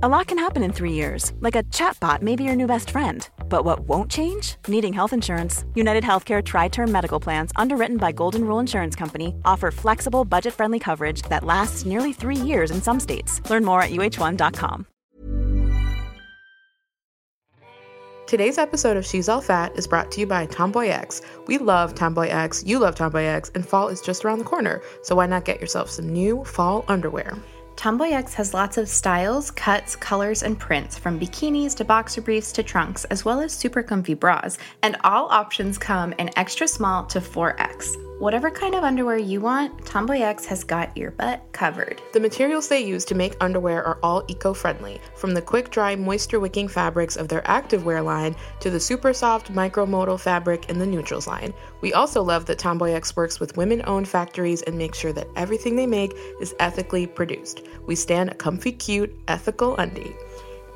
A lot can happen in three years, like a chatbot may be your new best friend. But what won't change? Needing health insurance. United Healthcare Tri Term Medical Plans, underwritten by Golden Rule Insurance Company, offer flexible, budget friendly coverage that lasts nearly three years in some states. Learn more at uh1.com. Today's episode of She's All Fat is brought to you by Tomboy X. We love Tomboy X, you love Tomboy X, and fall is just around the corner, so why not get yourself some new fall underwear? Tomboy X has lots of styles, cuts, colors, and prints from bikinis to boxer briefs to trunks, as well as super comfy bras. And all options come in extra small to 4X. Whatever kind of underwear you want, Tomboy X has got your butt covered. The materials they use to make underwear are all eco friendly, from the quick dry, moisture wicking fabrics of their activewear line to the super soft micromodal fabric in the neutrals line. We also love that Tomboy X works with women owned factories and makes sure that everything they make is ethically produced. We stand a comfy, cute, ethical undie.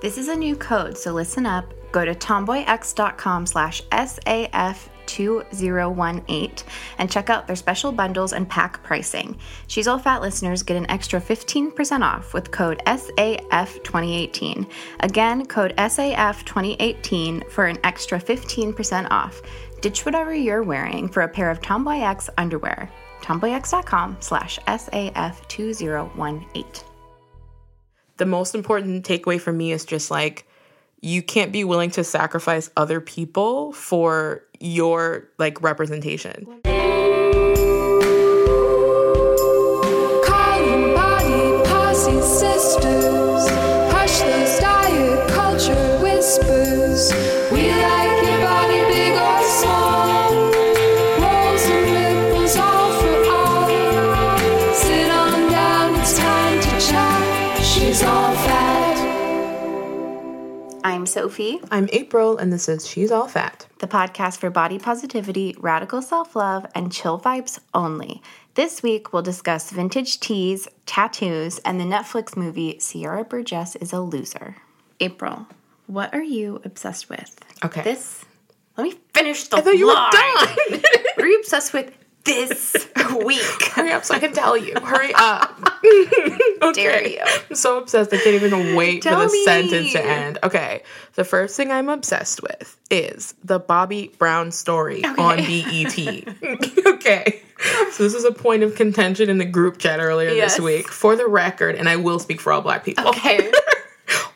This is a new code, so listen up. Go to tomboyx.com slash SAF 2018 and check out their special bundles and pack pricing. She's All Fat listeners get an extra 15% off with code SAF2018. Again, code SAF2018 for an extra 15% off. Ditch whatever you're wearing for a pair of Tomboy X underwear. TomboyX.com slash SAF2018. The most important takeaway for me is just like, you can't be willing to sacrifice other people for your like representation. Sisters. Hush those diet culture whispers. We like I'm Sophie, I'm April, and this is She's All Fat. the podcast for body positivity, radical self love, and chill vibes only. This week, we'll discuss vintage tees, tattoos, and the Netflix movie Sierra Burgess is a Loser. April, what are you obsessed with? Okay. This. Let me finish the I thought you were done. what are you obsessed with this week? Hurry up so I can tell you. Hurry up. okay. Dare you. I'm so obsessed. I can't even wait Tell for the me. sentence to end. Okay. The first thing I'm obsessed with is the Bobby Brown story on BET. okay. So this is a point of contention in the group chat earlier Yes. this week. For the record, and I will speak for all black people. Okay.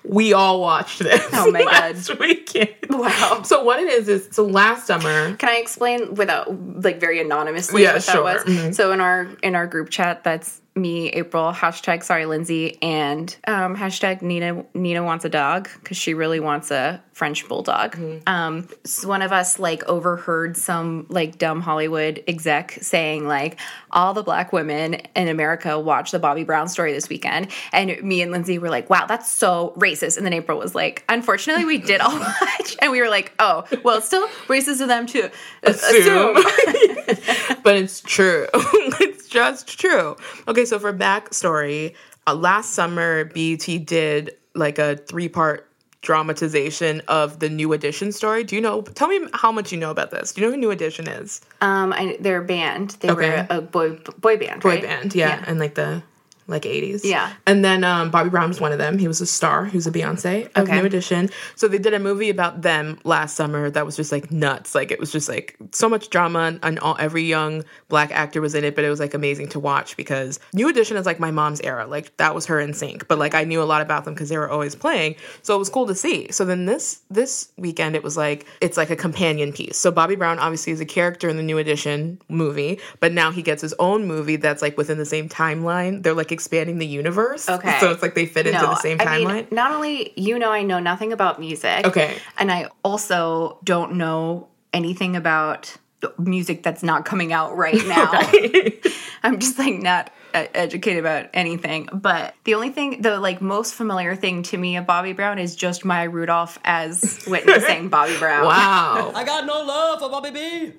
We all watched this Oh my God. last weekend. Wow. So what it is is so last summer Can I explain without like very anonymously Yeah, what sure. that was? Mhm. So in our in our group chat, that's me, April, hashtag sorry Lindsay, and um, hashtag Nina Nina wants a dog because she really wants a French bulldog. Um, so one of us like overheard some like dumb Hollywood exec saying like all the black women in America watched the Bobby Brown story this weekend, and me and Lindsay were like, "Wow, that's so racist." And then April was like, "Unfortunately, we did all watch," and we were like, "Oh, well, it's still racist of them to assume." but it's true. it's just true. Okay, so for backstory, uh, last summer BET did like a three part dramatization of the New Edition story. Do you know? Tell me how much you know about this. Do you know who New Edition is? Um, I, they're a band. They Okay. were a boy boy band, Boy right? band, yeah, and like the like 80s. Yeah. And then um, Bobby Brown was one of them. He was a star. He was a Beyonce of Okay. New Edition. So they did a movie about them last summer that was just like nuts. Like it was just like so much drama and, and all, every young black actor was in it, but it was like amazing to watch because New Edition is like my mom's era. Like that was her NSYNC. But like I knew a lot about them because they were always playing. So it was cool to see. So then this this weekend it was like it's like a companion piece. So Bobby Brown obviously is a character in the New Edition movie, but now he gets his own movie that's like within the same timeline. They're like expanding the universe. Okay. So it's like they fit into the same I timeline. mean, not only you know, I know nothing about music. Okay. and I also don't know anything about music that's not coming out right now. I'm just like not educated about anything. But the only thing, the like most familiar thing to me of Bobby Brown is just Maya Rudolph as Whitney saying Bobby Brown. wow. I got no love for Bobby B. Is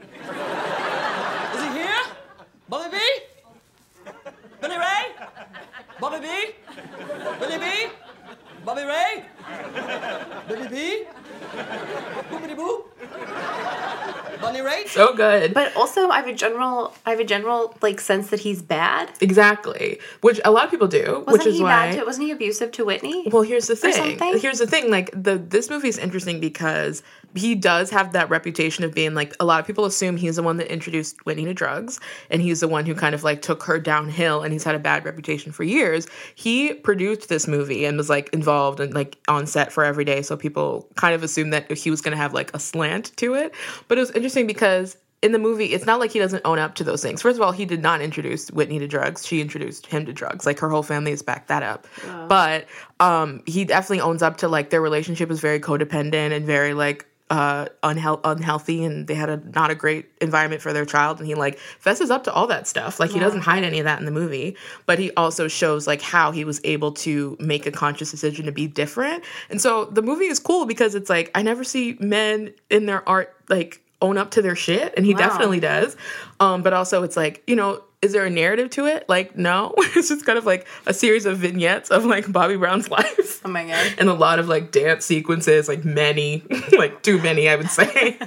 he here? Bobby B? Billy Ray? Bobby B? Billy B? Bobby Ray? Billy B? Boopity boop? Bunny right? So good. But also, I have a general, I have a general like sense that he's bad. exactly. Which a lot of people do. Wasn't which is he why. bad? To, wasn't he abusive to Whitney? Well, here's the thing. something? Here's the thing. Like the this movie is interesting because he does have that reputation of being like a lot of people assume he's the one that introduced Whitney to drugs, and he's the one who kind of like took her downhill, and he's had a bad reputation for years. He produced this movie and was like involved and like on set for every day, so people kind of assumed that he was going to have like a slant to it. But it was interesting because in the movie, it's not like he doesn't own up to those things. First of all, he did not introduce Whitney to drugs. She introduced him to drugs. Like her whole family has backed that up. But um, he definitely owns up to like their relationship is very codependent and very like uh unheal- unhealthy and they had a not a great environment for their child. And he like fesses up to all that stuff. Like he doesn't hide any of that in the movie but he also shows like how he was able to make a conscious decision to be different. And so the movie is cool because it's like i never see men in their art like own up to their shit and he definitely does um but also it's like you know is there a narrative to it like no it's just kind of like a series of vignettes of like bobby brown's life oh my god. and a lot of like dance sequences, like many, like too many, I would say.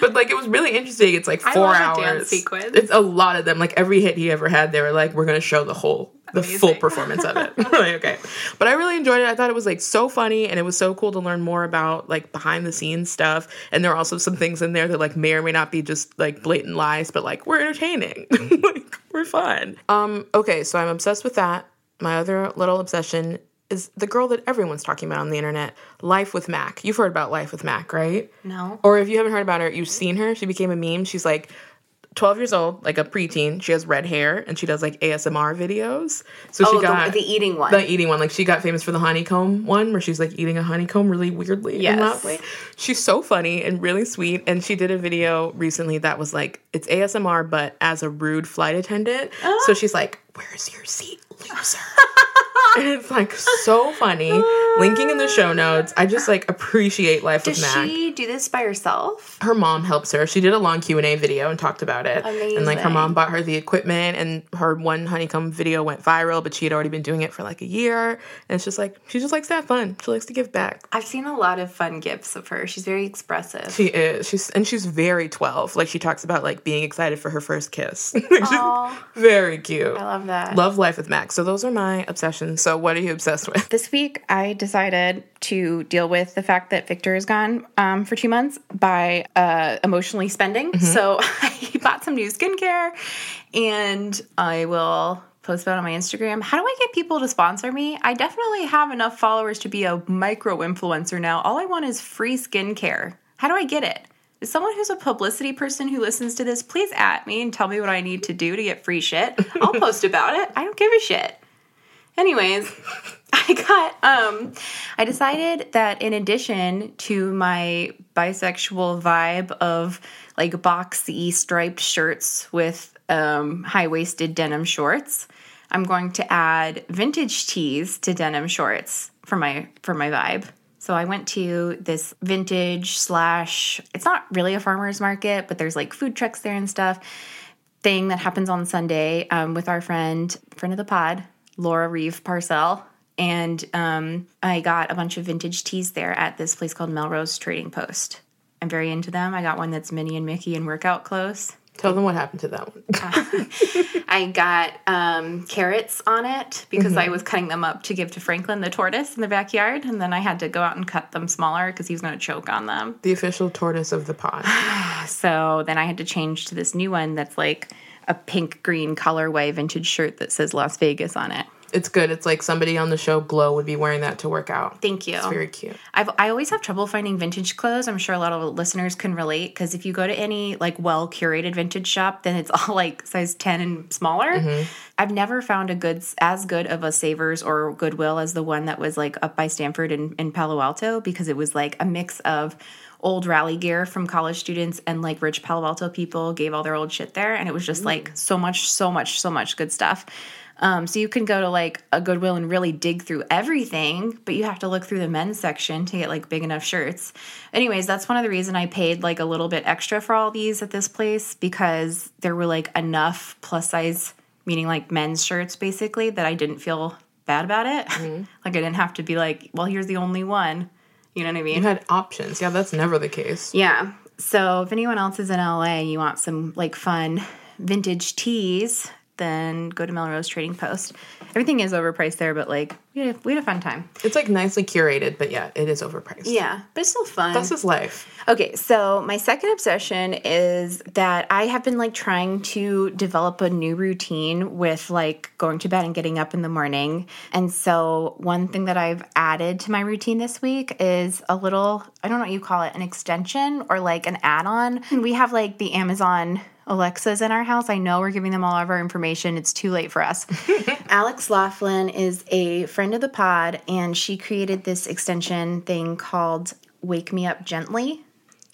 but like it was really interesting. It's like four hours. dance sequence. It's a lot of them. Like every hit he ever had, they were like, "We're gonna show the whole." The full performance of it. like, okay. But I really enjoyed it. I thought it was like so funny and it was so cool to learn more about like behind the scenes stuff. And there are also some things in there that like may or may not be just like blatant lies, but like we're entertaining. like we're fun. Um, okay, so I'm obsessed with that. My other little obsession is the girl that everyone's talking about on the internet, Life with MaK. You've heard about Life with MaK, right? No. Or if you haven't heard about her, you've seen her. She became a meme. She's like 12 years old, like a preteen. She has red hair and she does like ASMR videos. So she Oh, the- got the eating one. The eating one. Like she got famous for the honeycomb one where she's like eating a honeycomb really weirdly Yes. and loudly. She's so funny and really sweet. And she did a video recently that was like, it's ASMR, but as a rude flight attendant. Ah. So she's like, Where's your seat, loser? and it's like so funny. Linking in the show notes. I just like appreciate life Does with MaK she do this by herself? her mom helps her. She did a long Q and A video and talked about it. And like her mom bought her the equipment, and her one honeycomb video went viral, but she had already been doing it for like a year. And it's just like she just likes to have fun. She likes to give back. I've seen a lot of fun gifts of her. She's very expressive. She is. She's and she's very twelve. Like she talks about like being excited for her first kiss. Very cute. I love that. Love life with Max. So those are my obsessions. So what are you obsessed with? This week, I decided to deal with the fact that Victor is gone um, for two months by uh, emotionally spending. So I bought some new skincare and I will post about it on my Instagram. How do I get people to sponsor me? I definitely have enough followers to be a micro influencer now. All I want is free skincare. How do I get it? Is someone who's a publicity person who listens to this, please at me and tell me what I need to do to get free shit. I'll post about it. I don't give a shit. Anyways, I got um I decided that in addition to my bisexual vibe of like boxy striped shirts with um high-waisted denim shorts, I'm going to add vintage tees to denim shorts for my for my vibe. So I went to this vintage slash it's not really a farmer's market, but there's like food trucks there and stuff thing that happens on Sunday um, with our friend, friend of the pod, Laura Reeve Parcell. And um, I got a bunch of vintage tees there at this place called Melrose Trading Post. I'm very into them. I got one that's Minnie and Mickey in workout clothes. Tell them what happened to that one. I got um, carrots on it because I was cutting them up to give to Franklin the tortoise in the backyard. And then I had to go out and cut them smaller because he was going to choke on them. the official tortoise of the pod. So then I had to change to this new one that's like a pink green colorway vintage shirt that says Las Vegas on it. It's good. It's like somebody on the show Glow would be wearing that to work out. Thank you. It's very cute. I've, I always have trouble finding vintage clothes. I'm sure a lot of listeners can relate because if you go to any like well curated vintage shop, then it's all like size 10 and smaller. Mm-hmm. I've never found a good as good of a Savers or Goodwill as the one that was like up by Stanford in, in Palo Alto because it was like a mix of old rally gear from college students and like rich Palo Alto people gave all their old shit there and it was just like so much so much so much good stuff. Um, so you can go to like a Goodwill and really dig through everything, but you have to look through the men's section to get like big enough shirts. Anyways, that's one of the reason I paid like a little bit extra for all these at this place because there were like enough plus size, meaning like men's shirts basically, that I didn't feel bad about it. like I didn't have to be like, well, here's the only one. You know what I mean? You had options. Yeah, that's never the case. Yeah. So if anyone else is in LA and you want some like fun vintage tees, then go to Melrose Trading Post. Everything is overpriced there, but like we had, we had a fun time. It's like nicely curated, but yeah, it is overpriced. Yeah, but it's still fun. That's his life. Okay, so my second obsession is that I have been like trying to develop a new routine with like going to bed and getting up in the morning. And so one thing that I've added to my routine this week is a little, I don't know what you call it, an extension or like an add on. We have like the Amazon Alexas in our house. I know we're giving them all of our information. It's too late for us. Alex Laughlin is a friend of the pod, and she created this extension thing called Wake Me Up Gently.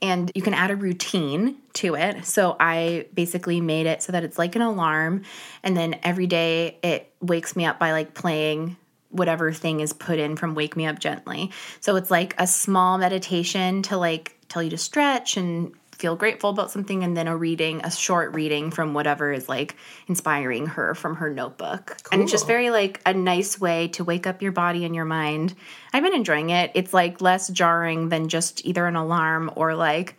And you can add a routine to it. So I basically made it so that it's like an alarm. And then every day it wakes me up by like playing whatever thing is put in from Wake Me Up Gently. So it's like a small meditation to like tell you to stretch and feel grateful about something and then a reading a short reading from whatever is like inspiring her from her notebook. And it's just very like a nice way to wake up your body and your mind. I've been enjoying it. It's like less jarring than just either an alarm or like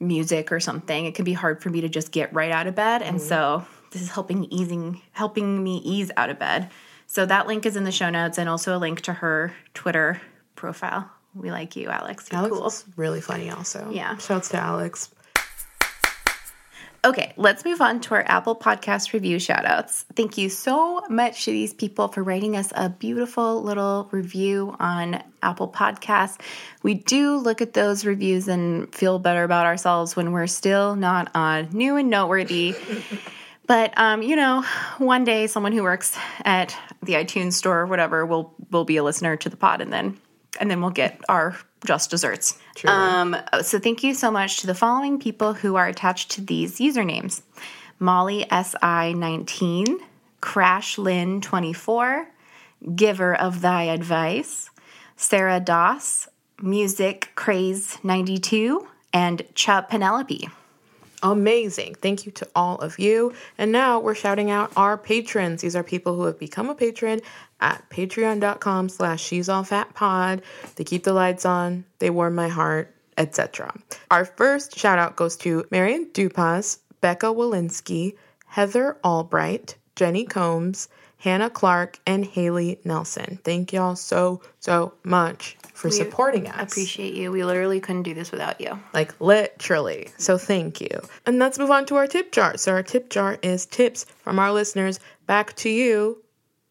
music or something. It can be hard for me to just get right out of bed. And mm-hmm. so this is helping easing helping me ease out of bed. So that link is in the show notes and also a link to her twitter profile. We like you alex. You're Alex cool. is really funny also. Yeah. Shouts to Alex. Okay, let's move on to our Apple Podcast review shoutouts. Thank you so much to these people for writing us a beautiful little review on Apple Podcasts. We do look at those reviews and feel better about ourselves when we're still not on new and noteworthy. But um, you know, one day someone who works at the iTunes store or whatever will will be a listener to the pod, and then and then we'll get our just desserts. Um, so thank you so much to the following people who are attached to these usernames: Molly Si nineteen, Crash Lynn twenty four, Giver of Thy Advice, Sarah Doss, Music Craze ninety two, and Cha Penelope. Amazing. Thank you to all of you. And now we're shouting out our patrons. These are people who have become a patron at patreon.com slash she's all fat pod. They keep the lights on, they warm my heart, etc. Our first shout out goes to Marion Dupas, Becca Walensky, Heather Albright, Jenny Combs, Hannah Clark, and Haley Nelson. Thank y'all so, so much for supporting us. I appreciate you. We literally couldn't do this without you. Like literally. So thank you. And let's move on to our tip jar. So our tip jar is tips from our listeners back to you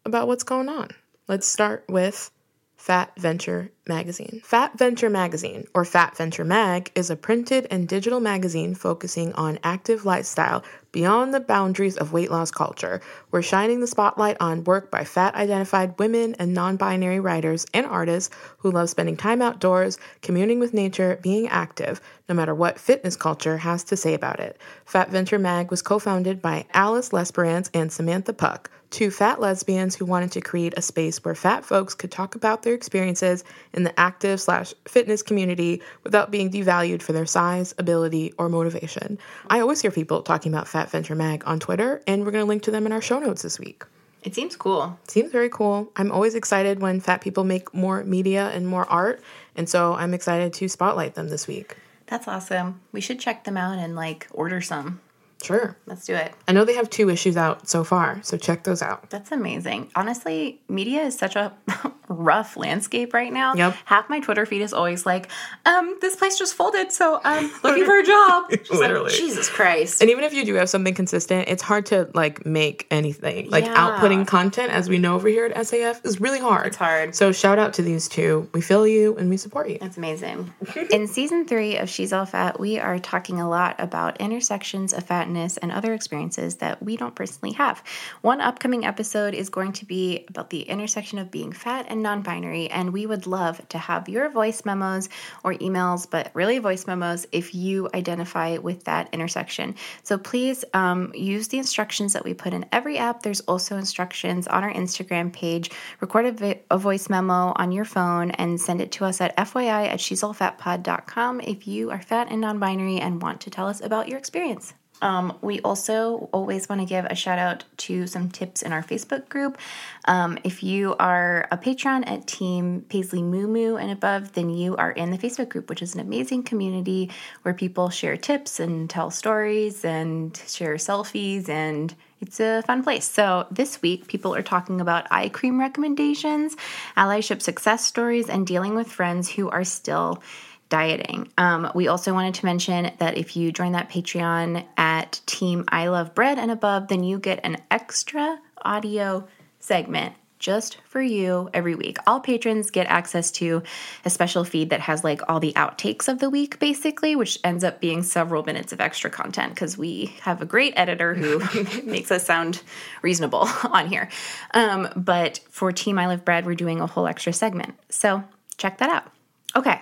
about what's going on. Let's start with Fat Venture Magazine. Fat Venture Magazine, or Fat Venture Mag, is a printed and digital magazine focusing on active lifestyle beyond the boundaries of weight loss culture. We're shining the spotlight on work by fat identified women and non binary writers and artists who love spending time outdoors, communing with nature, being active, no matter what fitness culture has to say about it. Fat Venture Mag was co founded by Alice Lesperance and Samantha Puc two fat lesbians who wanted to create a space where fat folks could talk about their experiences in the active slash fitness community without being devalued for their size, ability, or motivation. I always hear people talking about Fat Venture Mag on Twitter, and we're going to link to them in our show notes this week. It seems cool. Seems very cool. I'm always excited when fat people make more media and more art, and so I'm excited to spotlight them this week. That's awesome. We should check them out and like order some. Sure. Let's do it. I know they have two issues out so far, so check those out. That's amazing. Honestly, media is such a rough landscape right now. Yep. Half my Twitter feed is always like, um, this place just folded, so I'm looking for a job. Just like, Literally. Jesus Christ. And even if you do have something consistent, it's hard to like make anything. Like Yeah. outputting content, as we know over here at SAF, is really hard. It's hard. So shout out to these two. We feel you and we support you. That's amazing. In season three of She's All Fat, we are talking a lot about intersections of fatness and other experiences that we don't personally have. One upcoming episode is going to be about the intersection of being fat and non binary, and we would love to have your voice memos or emails, but really voice memos if you identify with that intersection. So please um, use the instructions that we put in every app. There's also instructions on our Instagram page. Record a, vi- a voice memo on your phone and send it to us at FYI at she'sallfatpod.com if you are fat and non binary and want to tell us about your experience. Um, we also always want to give a shout out to some tips in our Facebook group. Um, if you are a patron at Team Paisley Moo Moo and above, then you are in the Facebook group, which is an amazing community where people share tips and tell stories and share selfies and it's a fun place. So this week, people are talking about eye cream recommendations, allyship success stories, and dealing with friends who are still dieting. Um, we also wanted to mention that if you join that Patreon at Team I Love Bread and above, then you get an extra audio segment just for you every week. All patrons get access to a special feed that has like all the outtakes of the week, basically, which ends up being several minutes of extra content because we have a great editor who makes us sound reasonable on here. Um, but for Team I Love Bread, we're doing a whole extra segment. So check that out. Okay,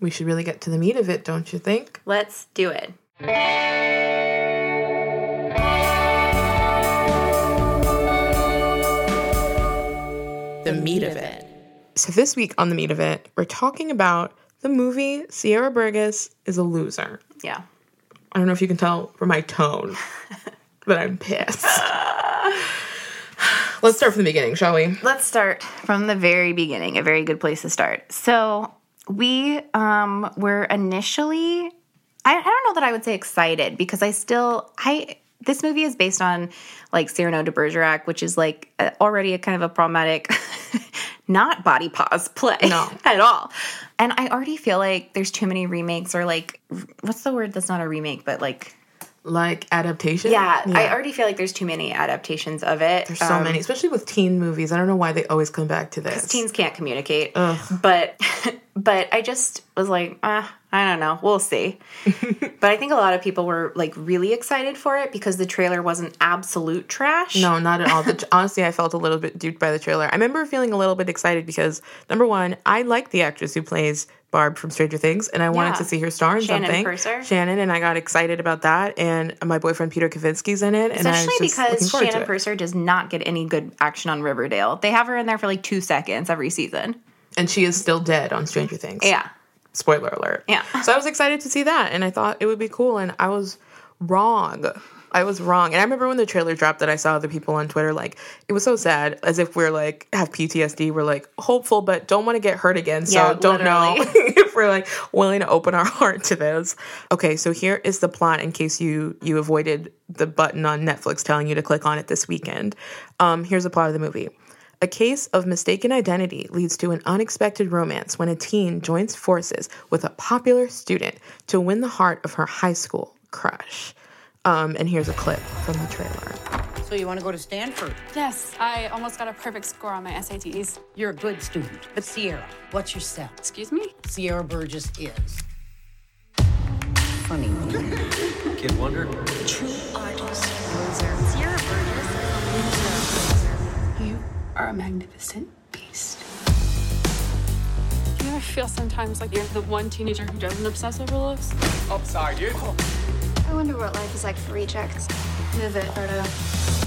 We should really get to the meat of it, don't you think? let's do it. The, meat, of it. So this week on the meat of it, we're talking about the movie Sierra Burgess is a loser. Yeah. I don't know if you can tell from my tone, but I'm pissed. Let's start from the beginning, shall we? let's start from the very beginning a very good place to start so we um were initially I, I don't know that i would say excited because i still i this movie is based on like cyrano de bergerac which is like already a kind of a problematic not body pause play No. at all and i already feel like there's too many remakes or like what's the word that's not a remake but like Like adaptation? yeah, I already feel like there's too many adaptations of it There's so many, especially with teen movies. I don't know why they always come back to this. teens can't communicate. But but I just was like, ah, I don't know, we'll see. but I think a lot of people were like really excited for it because the trailer wasn't absolute trash. No, not at all. The, honestly, I felt a little bit duped by the trailer. I remember feeling a little bit excited because number one, I like the actress who plays Barb from Stranger Things, and I wanted Yeah. to see her star in Shannon something. Purser. Shannon, and I got excited about that. And my boyfriend Peter Kavinsky's in it, and I was Especially because Shannon. Purser does not get any good action on Riverdale. They have her in there for like two seconds every season. And she is still dead on Stranger Things. Yeah. Spoiler alert. Yeah. So I was excited to see that, and I thought it would be cool, and I was wrong. I was wrong. And I remember when the trailer dropped that I saw other people on Twitter like it was so sad as if we're like have PTSD. We're like hopeful but don't want to get hurt again. So Yeah, don't know if we're like willing to open our heart to this. Okay, so here is the plot in case you you avoided the button on Netflix telling you to click on it this weekend. Um, here's the plot of the movie. A case of mistaken identity leads to an unexpected romance when a teen joins forces with a popular student to win the heart of her high school crush. Um, and here's a clip from the trailer. So you want to go to Stanford? Yes, I almost got a perfect score on my SATs. You're a good student. But Sierra, what's your step? Excuse me? Sierra Burgess is. Funny. Kid Wonder? You are a magnificent beast. Do you ever feel sometimes like you're the one teenager who doesn't obsess over looks? Upside you. I wonder what life is like for rejects. Move it, Frodo.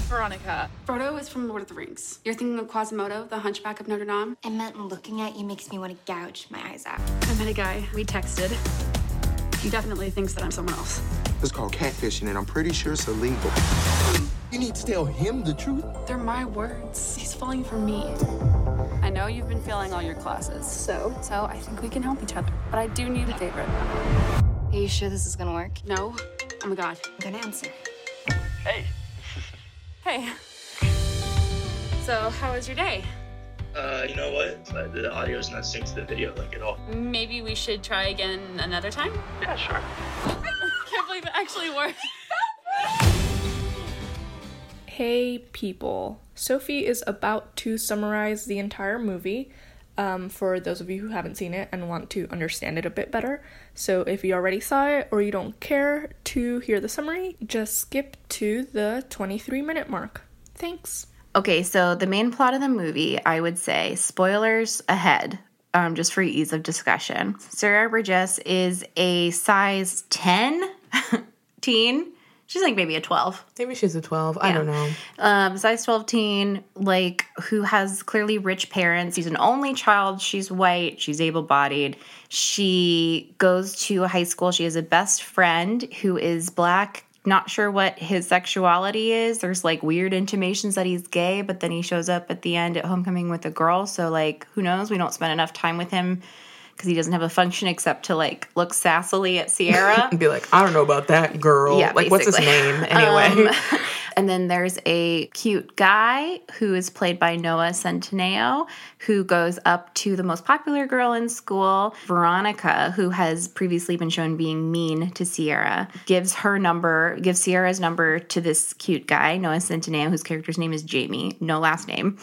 Veronica. Frodo is from Lord of the Rings. You're thinking of Quasimodo, the Hunchback of Notre Dame. I meant looking at you makes me want to gouge my eyes out. I met a guy. We texted. He definitely thinks that I'm someone else. It's called catfishing, and I'm pretty sure it's illegal. You need to tell him the truth. They're my words. He's falling for me. I know you've been failing all your classes. So? So I think we can help each other. But I do need a favor. Are you sure this is gonna work? No? Oh my god. I'm gonna answer. Hey. Hey. So, how was your day? Uh, you know what? Uh, The audio's not synced to the video like at all. Maybe we should try again another time? Yeah, sure. Can't believe it actually worked. Hey people. Sophie is about to summarize the entire movie um, for those of you who haven't seen it and want to understand it a bit better. So if you already saw it or you don't care to hear the summary, just skip to the 23 minute mark. Thanks. Okay, so the main plot of the movie, I would say, spoilers ahead, um, just for ease of discussion. Sarah Burgess is a size 10 teen. She's like maybe a 12. Maybe she's a 12. I don't know. Um, size 12 teen, like, who has clearly rich parents. She's an only child. She's white. She's able bodied. She goes to high school. She has a best friend who is black, not sure what his sexuality is. There's like weird intimations that he's gay, but then he shows up at the end at homecoming with a girl. So like, who knows? We don't spend enough time with him because he doesn't have a function except to like look sassily at Sierra. and be like, I don't know about that girl. Yeah, like, what's his name anyway? Um, and then there's a cute guy who is played by Noah Centineo, who goes up to the most popular girl in school, Veronica, who has previously been shown being mean to Sierra, gives her number, gives Sierra's number to this cute guy, Noah Centineo, whose character's name is Jamie, no last name.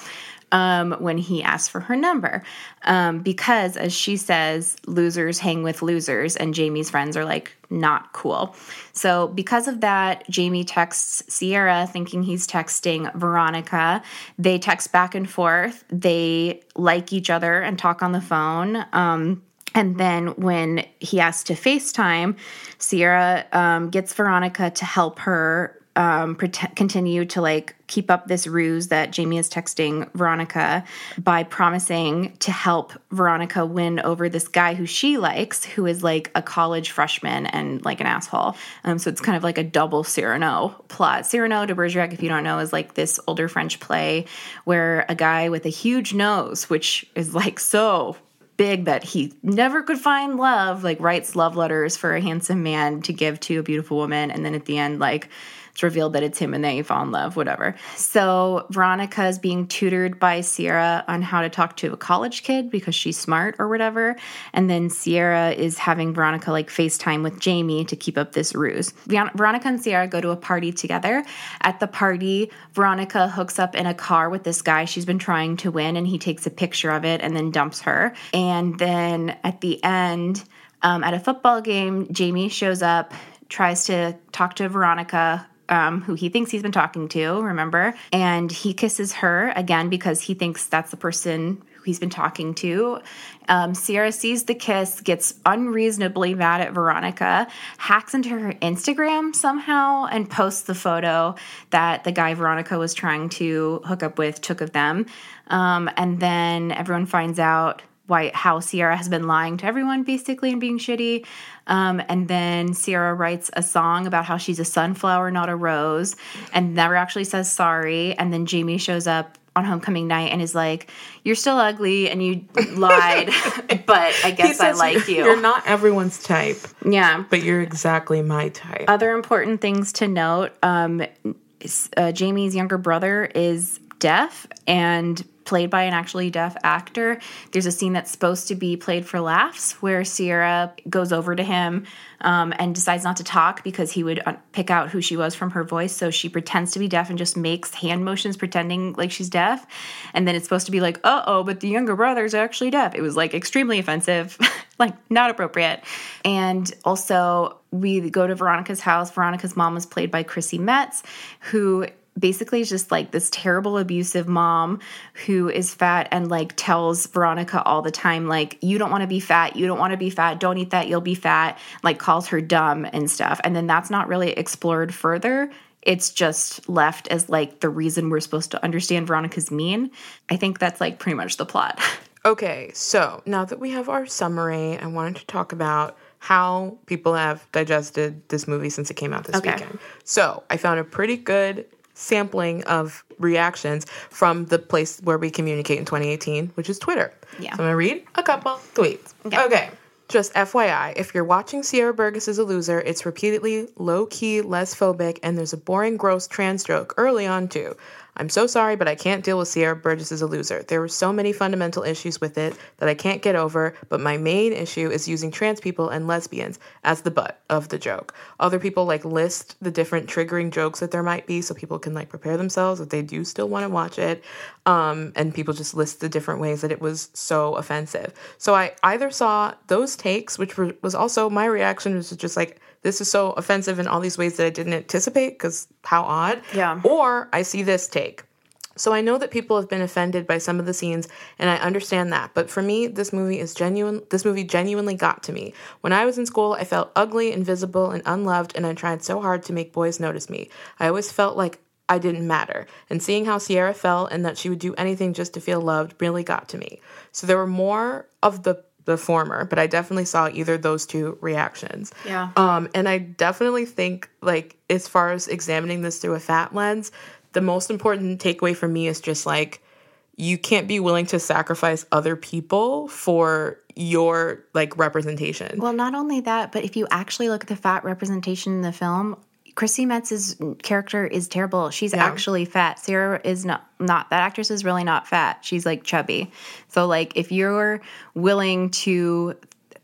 Um, when he asks for her number. Um, because, as she says, losers hang with losers, and Jamie's friends are like not cool. So, because of that, Jamie texts Sierra thinking he's texting Veronica. They text back and forth. They like each other and talk on the phone. Um, and then when he asks to FaceTime, Sierra um, gets Veronica to help her um, continue to like keep up this ruse that Jamie is texting Veronica by promising to help Veronica win over this guy who she likes, who is like a college freshman and like an asshole. Um, so it's kind of like a double Cyrano plot. Cyrano de Bergerac, if you don't know, is like this older French play where a guy with a huge nose, which is like so big that he never could find love, like writes love letters for a handsome man to give to a beautiful woman. And then at the end, like, it's revealed that it's him and they fall in love, whatever. So Veronica is being tutored by Sierra on how to talk to a college kid because she's smart or whatever. And then Sierra is having Veronica like FaceTime with Jamie to keep up this ruse. Veronica and Sierra go to a party together. At the party, Veronica hooks up in a car with this guy she's been trying to win, and he takes a picture of it and then dumps her. And then at the end, um, at a football game, Jamie shows up, tries to talk to Veronica um, who he thinks he's been talking to, remember? And he kisses her again because he thinks that's the person who he's been talking to. Um, Sierra sees the kiss, gets unreasonably mad at Veronica, hacks into her Instagram somehow, and posts the photo that the guy Veronica was trying to hook up with took of them. Um, and then everyone finds out why how Sierra has been lying to everyone basically and being shitty. Um, and then Sierra writes a song about how she's a sunflower, not a rose, and never actually says sorry. And then Jamie shows up on homecoming night and is like, "You're still ugly and you lied, but I guess I like you." You're not everyone's type. Yeah, but you're exactly my type. Other important things to note: um, uh, Jamie's younger brother is deaf and played by an actually deaf actor. There's a scene that's supposed to be played for laughs where Sierra goes over to him um, and decides not to talk because he would uh, pick out who she was from her voice. So she pretends to be deaf and just makes hand motions pretending like she's deaf. And then it's supposed to be like, uh oh, but the younger brother's actually deaf. It was like extremely offensive, like not appropriate. And also, we go to Veronica's house. Veronica's mom is played by Chrissy Metz, who basically is just like this terrible abusive mom who is fat and like tells Veronica all the time like you don't want to be fat you don't want to be fat don't eat that you'll be fat like calls her dumb and stuff and then that's not really explored further it's just left as like the reason we're supposed to understand Veronica's mean I think that's like pretty much the plot Okay, so now that we have our summary, I wanted to talk about how people have digested this movie since it came out this Okay. weekend. So I found a pretty good sampling of reactions from the place where we communicate in 2018, which is Twitter. Yeah. So I'm gonna read a couple tweets. Okay. Just FYI, if you're watching Sierra Burgess is a loser, it's repeatedly low key, lesbophobic, and there's a boring, gross trans joke early on too. I'm so sorry, but I can't deal with Sierra Burgess as a loser. There were so many fundamental issues with it that I can't get over, but my main issue is using trans people and lesbians as the butt of the joke. Other people like list the different triggering jokes that there might be so people can like prepare themselves if they do still want to watch it. Um, and people just list the different ways that it was so offensive. So I either saw those takes, which were, was also my reaction was just like, this is so offensive in all these ways that I didn't anticipate because how odd. Yeah. Or I see this take. So I know that people have been offended by some of the scenes and I understand that, but for me this movie is genuine this movie genuinely got to me. When I was in school, I felt ugly, invisible, and unloved and I tried so hard to make boys notice me. I always felt like I didn't matter. And seeing how Sierra felt and that she would do anything just to feel loved really got to me. So there were more of the the former, but I definitely saw either those two reactions. Yeah. Um, and I definitely think, like, as far as examining this through a fat lens, the most important takeaway for me is just like, you can't be willing to sacrifice other people for your like representation. Well, not only that, but if you actually look at the fat representation in the film, Chrissy Metz's character is terrible. She's Yeah. actually fat. Sarah is not not that actress is really not fat. She's like chubby. So like if you're willing to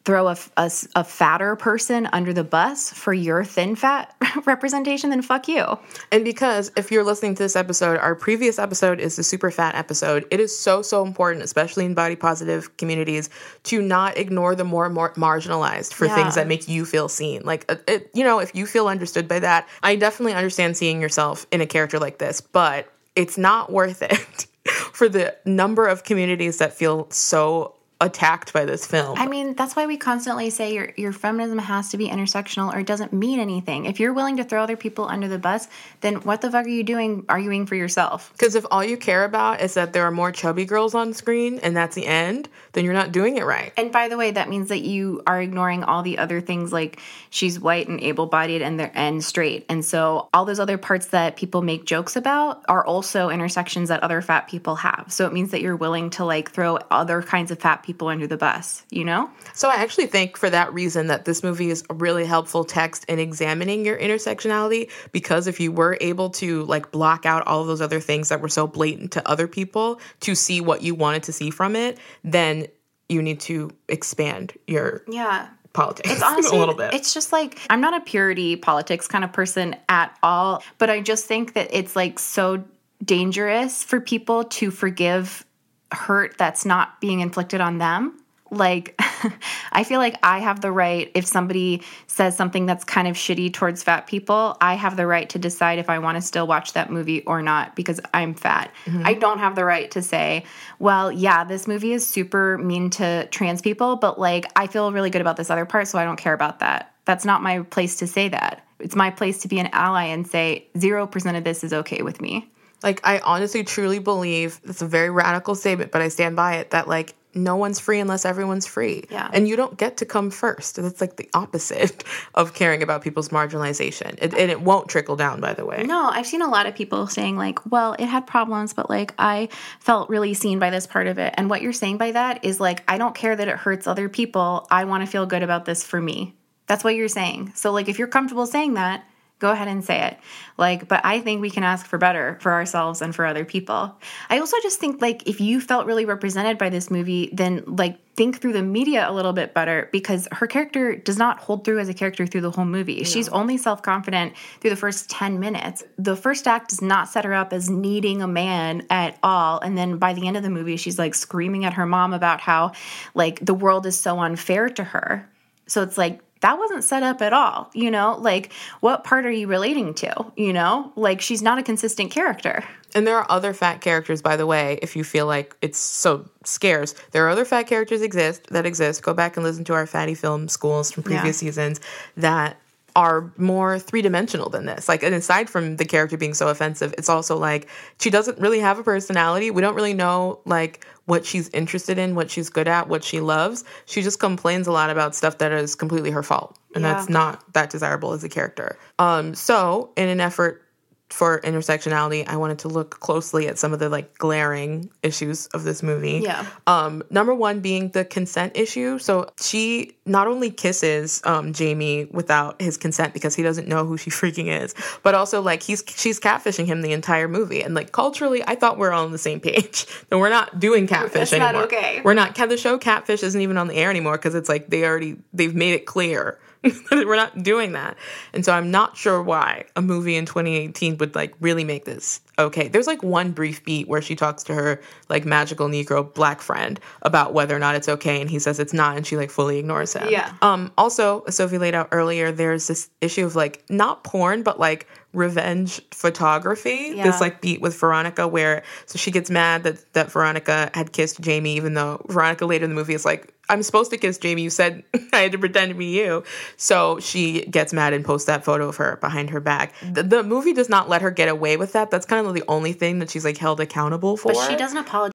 throw a, a, a fatter person under the bus for your thin fat representation, then fuck you. And because if you're listening to this episode, our previous episode is the super fat episode. It is so, so important, especially in body positive communities, to not ignore the more, more marginalized for Yeah. things that make you feel seen. Like, uh, it, you know, if you feel understood by that, I definitely understand seeing yourself in a character like this, but it's not worth it for the number of communities that feel so attacked by this film. I mean, that's why we constantly say your your feminism has to be intersectional or it doesn't mean anything. If you're willing to throw other people under the bus, then what the fuck are you doing arguing for yourself? Because if all you care about is that there are more chubby girls on screen and that's the end, then you're not doing it right. And by the way, that means that you are ignoring all the other things like she's white and able-bodied and they're and straight. And so all those other parts that people make jokes about are also intersections that other fat people have. So it means that you're willing to like throw other kinds of fat people under the bus, you know? So I actually think for that reason that this movie is a really helpful text in examining your intersectionality because if you were able to like block out all of those other things that were so blatant to other people to see what you wanted to see from it, then you need to expand your Yeah. politics It's honestly a little bit. It's just like I'm not a purity politics kind of person at all, but I just think that it's like so dangerous for people to forgive hurt that's not being inflicted on them. Like I feel like I have the right if somebody says something that's kind of shitty towards fat people, I have the right to decide if I want to still watch that movie or not because I'm fat. Mm-hmm. I don't have the right to say, well, yeah, this movie is super mean to trans people, but like I feel really good about this other part, so I don't care about that. That's not my place to say that. It's my place to be an ally and say 0% of this is okay with me. Like I honestly truly believe it's a very radical statement, but I stand by it that like no one's free unless everyone's free. Yeah. And you don't get to come first. That's like the opposite of caring about people's marginalization. It, and it won't trickle down, by the way. No, I've seen a lot of people saying, like, well, it had problems, but like I felt really seen by this part of it. And what you're saying by that is like, I don't care that it hurts other people. I want to feel good about this for me. That's what you're saying. So, like, if you're comfortable saying that, go ahead and say it. Like, but I think we can ask for better for ourselves and for other people. I also just think, like, if you felt really represented by this movie, then, like, think through the media a little bit better because her character does not hold through as a character through the whole movie. She's only self confident through the first 10 minutes. The first act does not set her up as needing a man at all. And then by the end of the movie, she's like screaming at her mom about how, like, the world is so unfair to her. So it's like, that wasn't set up at all, you know? Like, what part are you relating to, you know? Like, she's not a consistent character. And there are other fat characters, by the way, if you feel like it's so scarce. There are other fat characters exist that exist. Go back and listen to our fatty film schools from previous Yeah. seasons that are more three dimensional than this. Like, and aside from the character being so offensive, it's also like she doesn't really have a personality. We don't really know like what she's interested in, what she's good at, what she loves. She just complains a lot about stuff that is completely her fault. And Yeah. that's not that desirable as a character. Um, so in an effort for intersectionality, I wanted to look closely at some of the like glaring issues of this movie. Yeah. Um, number one being the consent issue. So she not only kisses um, Jamie without his consent because he doesn't know who she freaking is, but also like he's she's catfishing him the entire movie. And like culturally, I thought we're all on the same page. that we're not doing catfish That's not anymore. okay. We're not. The show Catfish isn't even on the air anymore because it's like they already they've made it clear. we're not doing that. And so I'm not sure why a movie in 2018 would like really make this okay. There's like one brief beat where she talks to her like magical Negro black friend about whether or not it's okay, and he says it's not, and she like fully ignores him. Yeah. Um. Also, as Sophie laid out earlier, there's this issue of like not porn, but like revenge photography. Yeah. This like beat with Veronica where so she gets mad that that Veronica had kissed Jamie, even though Veronica later in the movie is like, I'm supposed to kiss Jamie. You said I had to pretend to be you. So she gets mad and posts that photo of her behind her back. The, the movie does not let her get away with that. That's kind of the only thing that she's like held accountable for. But she doesn't apologize.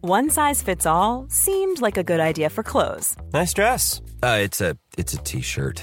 One size fits all seemed like a good idea for clothes Nice dress. Uh, it's a it's a t-shirt.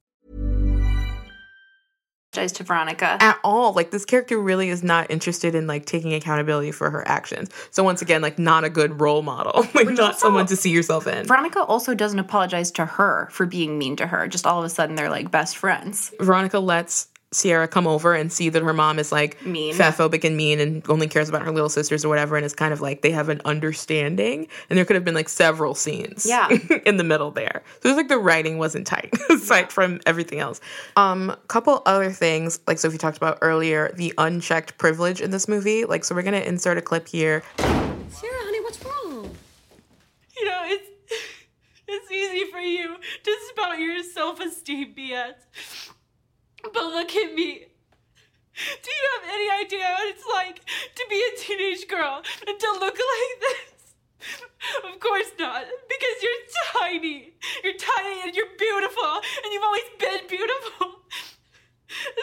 Apologize to Veronica. at all. Like this character really is not interested in like taking accountability for her actions. So once again, like not a good role model. like not someone to see yourself in. Veronica also doesn't apologize to her for being mean to her. Just all of a sudden, they're like best friends. Veronica lets Sierra come over and see that her mom is like Mean. fatphobic and mean and only cares about her little sisters or whatever and it's kind of like they have an understanding and there could have been like several scenes Yeah. in the middle there so it's like the writing wasn't tight aside from everything else um couple other things like sophie talked about earlier the unchecked privilege in this movie like so we're gonna insert a clip here Sierra, honey, what's wrong? You know, it's it's easy for you to spout your self-esteem BS. But look at me. Do you have any idea what it's like to be a teenage girl and to look like this? Of course not, because you're tiny. You're tiny and you're beautiful, and you've always been beautiful.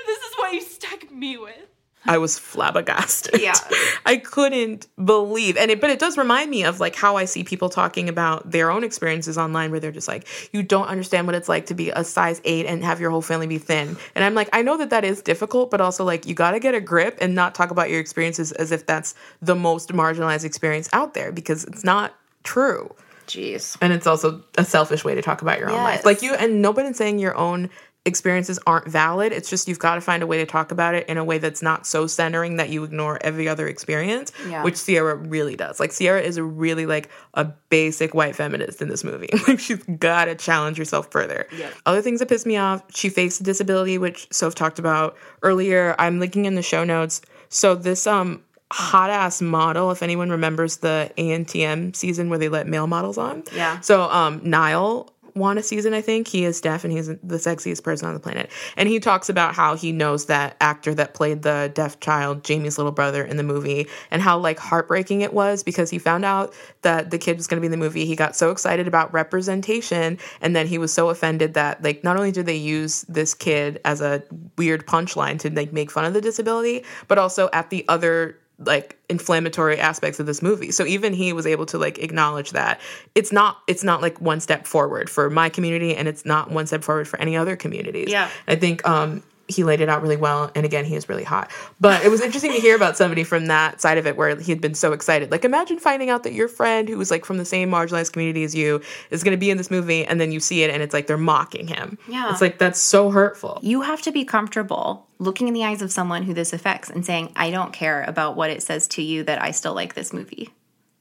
This is what you stuck me with. I was flabbergasted. Yeah. I couldn't believe. And it but it does remind me of like how I see people talking about their own experiences online where they're just like you don't understand what it's like to be a size 8 and have your whole family be thin. And I'm like I know that that is difficult but also like you got to get a grip and not talk about your experiences as if that's the most marginalized experience out there because it's not true. Jeez. And it's also a selfish way to talk about your own life. Like you and nobody's saying your own experiences aren't valid. It's just you've got to find a way to talk about it in a way that's not so centering that you ignore every other experience, Yeah. which Sierra really does. Like Sierra is really like a basic white feminist in this movie. like she's got to challenge herself further. Yeah. Other things that piss me off, she faced a disability, which Soph talked about earlier. I'm linking in the show notes. So this um hot ass model, if anyone remembers the ANTM season where they let male models on. Yeah. So um Nyle won a season, I think. He is deaf and he's the sexiest person on the planet. And he talks about how he knows that actor that played the deaf child, Jamie's little brother in the movie, and how like heartbreaking it was because he found out that the kid was gonna be in the movie. He got so excited about representation and then he was so offended that like not only did they use this kid as a weird punchline to like make fun of the disability, but also at the other like inflammatory aspects of this movie. So even he was able to like acknowledge that it's not it's not like one step forward for my community and it's not one step forward for any other communities. Yeah. I think um he laid it out really well and again he is really hot. But it was interesting to hear about somebody from that side of it where he had been so excited. Like imagine finding out that your friend who was like from the same marginalized community as you is going to be in this movie and then you see it and it's like they're mocking him. Yeah. It's like that's so hurtful. You have to be comfortable looking in the eyes of someone who this affects and saying, I don't care about what it says to you that I still like this movie.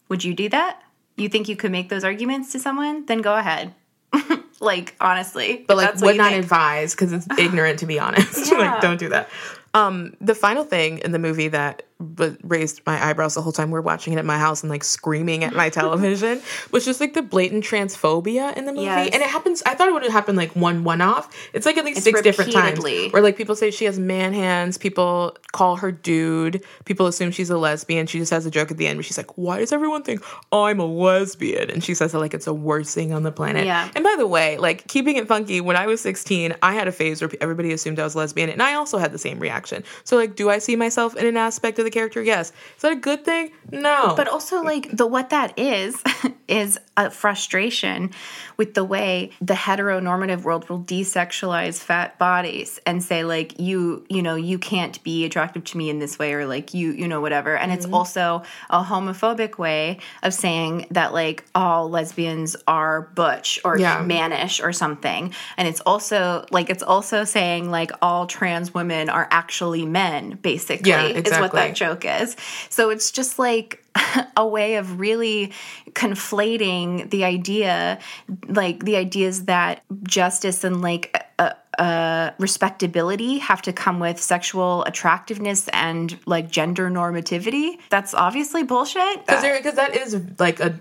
Would you do that? You think you could make those arguments to someone? Then go ahead. like, honestly. but like that's would not think. advise because it's ignorant to be honest Yeah. like don't do that um the final thing in the movie that b- raised my eyebrows the whole time we are watching it at my house and like screaming at my television was just like the blatant transphobia in the movie Yes. and it happens i thought it would happen like one one off it's like at least It's six different times where like people say she has man hands people call her dude people assume she's a lesbian she just has a joke at the end where she's like why does everyone think i'm a lesbian and she says that like it's the worst thing on the planet Yeah. and by the way, like keeping it funky, when I was 16, I had a phase where everybody assumed I was lesbian, and I also had the same reaction. So, like, do I see myself in an aspect of the character? Yes. Is that a good thing? No. But also, like the what that is is a frustration with the way the heteronormative world will desexualize fat bodies and say like you you know you can't be attractive to me in this way or like you you know whatever. And it's Mhm. also a homophobic way of saying that like all lesbians are butch or Yeah. mannish or something. And it's also like it's also saying like all trans women are actually men, basically, Yeah, is what exactly. that joke is. So it's just like a way of really conflating the idea, like the ideas that justice and like uh, uh, respectability have to come with sexual attractiveness and like gender normativity. That's obviously bullshit. because because that is like a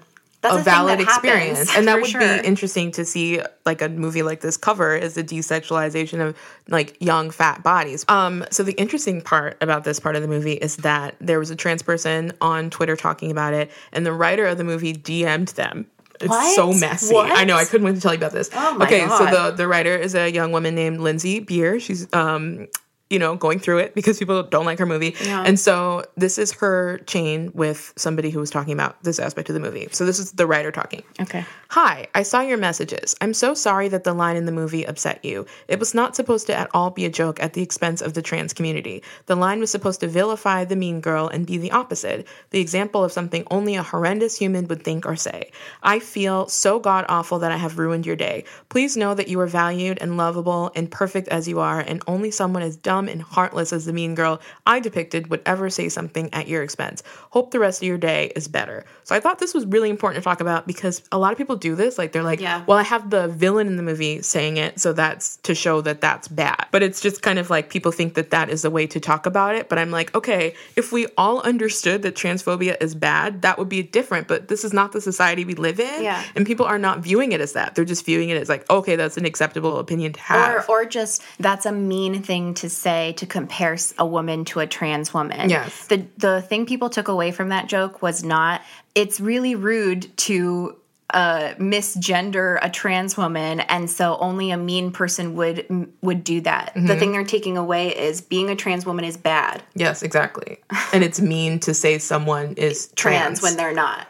That's a a valid experience, happens, and that would sure. be interesting to see like a movie like this cover is the desexualization of like young fat bodies. Um, so the interesting part about this part of the movie is that there was a trans person on Twitter talking about it, and the writer of the movie DM'd them. It's What? so messy. What? I know. I couldn't wait to tell you about this. Oh my okay, God. so the the writer is a young woman named Lindsey Beer. She's um you know, going through it because people don't like her movie. Yeah. And so this is her chain with somebody who was talking about this aspect of the movie. So this is the writer talking. Okay. Hi, I saw your messages. I'm so sorry that the line in the movie upset you. It was not supposed to at all be a joke at the expense of the trans community. The line was supposed to vilify the mean girl and be the opposite, the example of something only a horrendous human would think or say. I feel so god awful that I have ruined your day. Please know that you are valued and lovable and perfect as you are, and only someone as dumb and heartless as the mean girl I depicted would ever say something at your expense. Hope the rest of your day is better. So I thought this was really important to talk about because a lot of people do this. Like they're like, yeah. well, I have the villain in the movie saying it, so that's to show that that's bad. But it's just kind of like people think that that is the way to talk about it. But I'm like, okay, if we all understood that transphobia is bad, that would be different. But this is not the society we live in. Yeah. And people are not viewing it as that. They're just viewing it as like, okay, that's an acceptable opinion to have. Or, or just that's a mean thing to say to compare a woman to a trans woman. Yes. The the thing people took away from that joke was not. It's really rude to uh misgender a trans woman and so only a mean person would would do that the Mhm. thing they're taking away is being a trans woman is bad yes, exactly. and it's mean to say someone is trans, trans, when they're not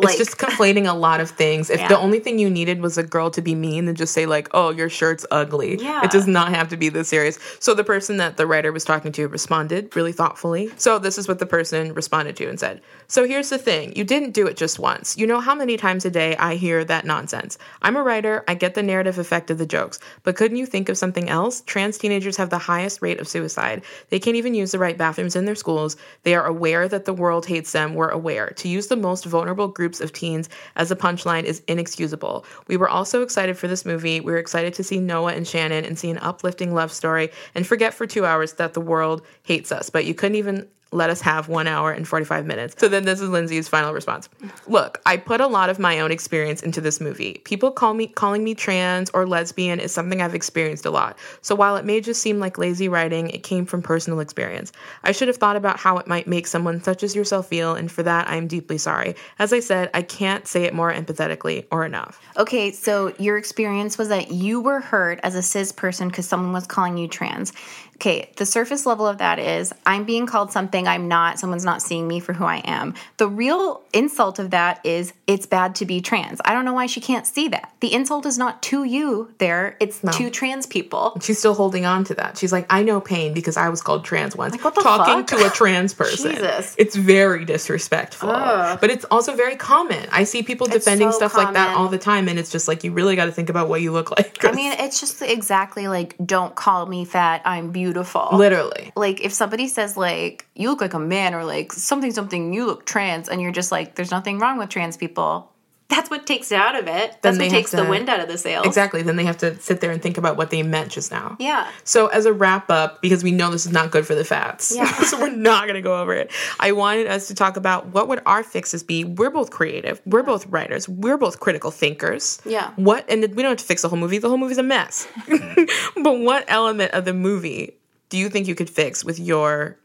it's just conflating a lot of things. If Yeah. the only thing you needed was a girl to be mean, then just say like, "Oh, your shirt's ugly." Yeah. It does not have to be this serious. So the person that the writer was talking to responded really thoughtfully. So this is what the person responded to and said. So here's the thing: you didn't do it just once. You know how many times a day I hear that nonsense. I'm a writer. I get the narrative effect of the jokes, but couldn't you think of something else? Trans teenagers have the highest rate of suicide. They can't even use the right bathrooms in their schools. They are aware that the world hates them. We're aware. To use the most vulnerable groups of teens as a punchline is inexcusable. We were also excited for this movie. We were excited to see Noah and Shannon and see an uplifting love story and forget for two hours that the world hates us. But you couldn't even let us have one hour and 45 minutes. So then this is Lindsey's final response. Look, I put a lot of my own experience into this movie. People call me calling me trans or lesbian is something I've experienced a lot. So while it may just seem like lazy writing, it came from personal experience. I should have thought about how it might make someone such as yourself feel, and for that I am deeply sorry. As I said, I can't say it more empathetically or enough. Okay, so your experience was that you were hurt as a cis person because someone was calling you trans. Okay, the surface level of that is I'm being called something I'm not, someone's not seeing me for who I am. The real insult of that is it's bad to be trans. I don't know why she can't see that. The insult is not to you there, it's to trans people. She's still holding on to that. She's like, I know pain because I was called trans once. the Talking fuck? to a trans person. Jesus. It's very disrespectful. Ugh. But it's also very common. I see people It's defending so stuff like that all the time, and it's just like, you really got to think about what you look like. I mean, it's just exactly like, don't call me fat, I'm beautiful. Literally. Like, if somebody says, like, you look like a man, or like something, something, you look trans, and you're just like, there's nothing wrong with trans people, that's what takes it out of it. That's what takes the wind out of the sails. Exactly. Then they have to sit there and think about what they meant just now. Yeah. So, as a wrap up, because we know this is not good for the fats, Yeah. so we're not going to go over it. I wanted us to talk about what would our fixes be. We're both creative. We're both writers. We're both critical thinkers. Yeah. What? And we don't have to fix the whole movie. The whole movie's a mess. but what element of the movie do you think you could fix with your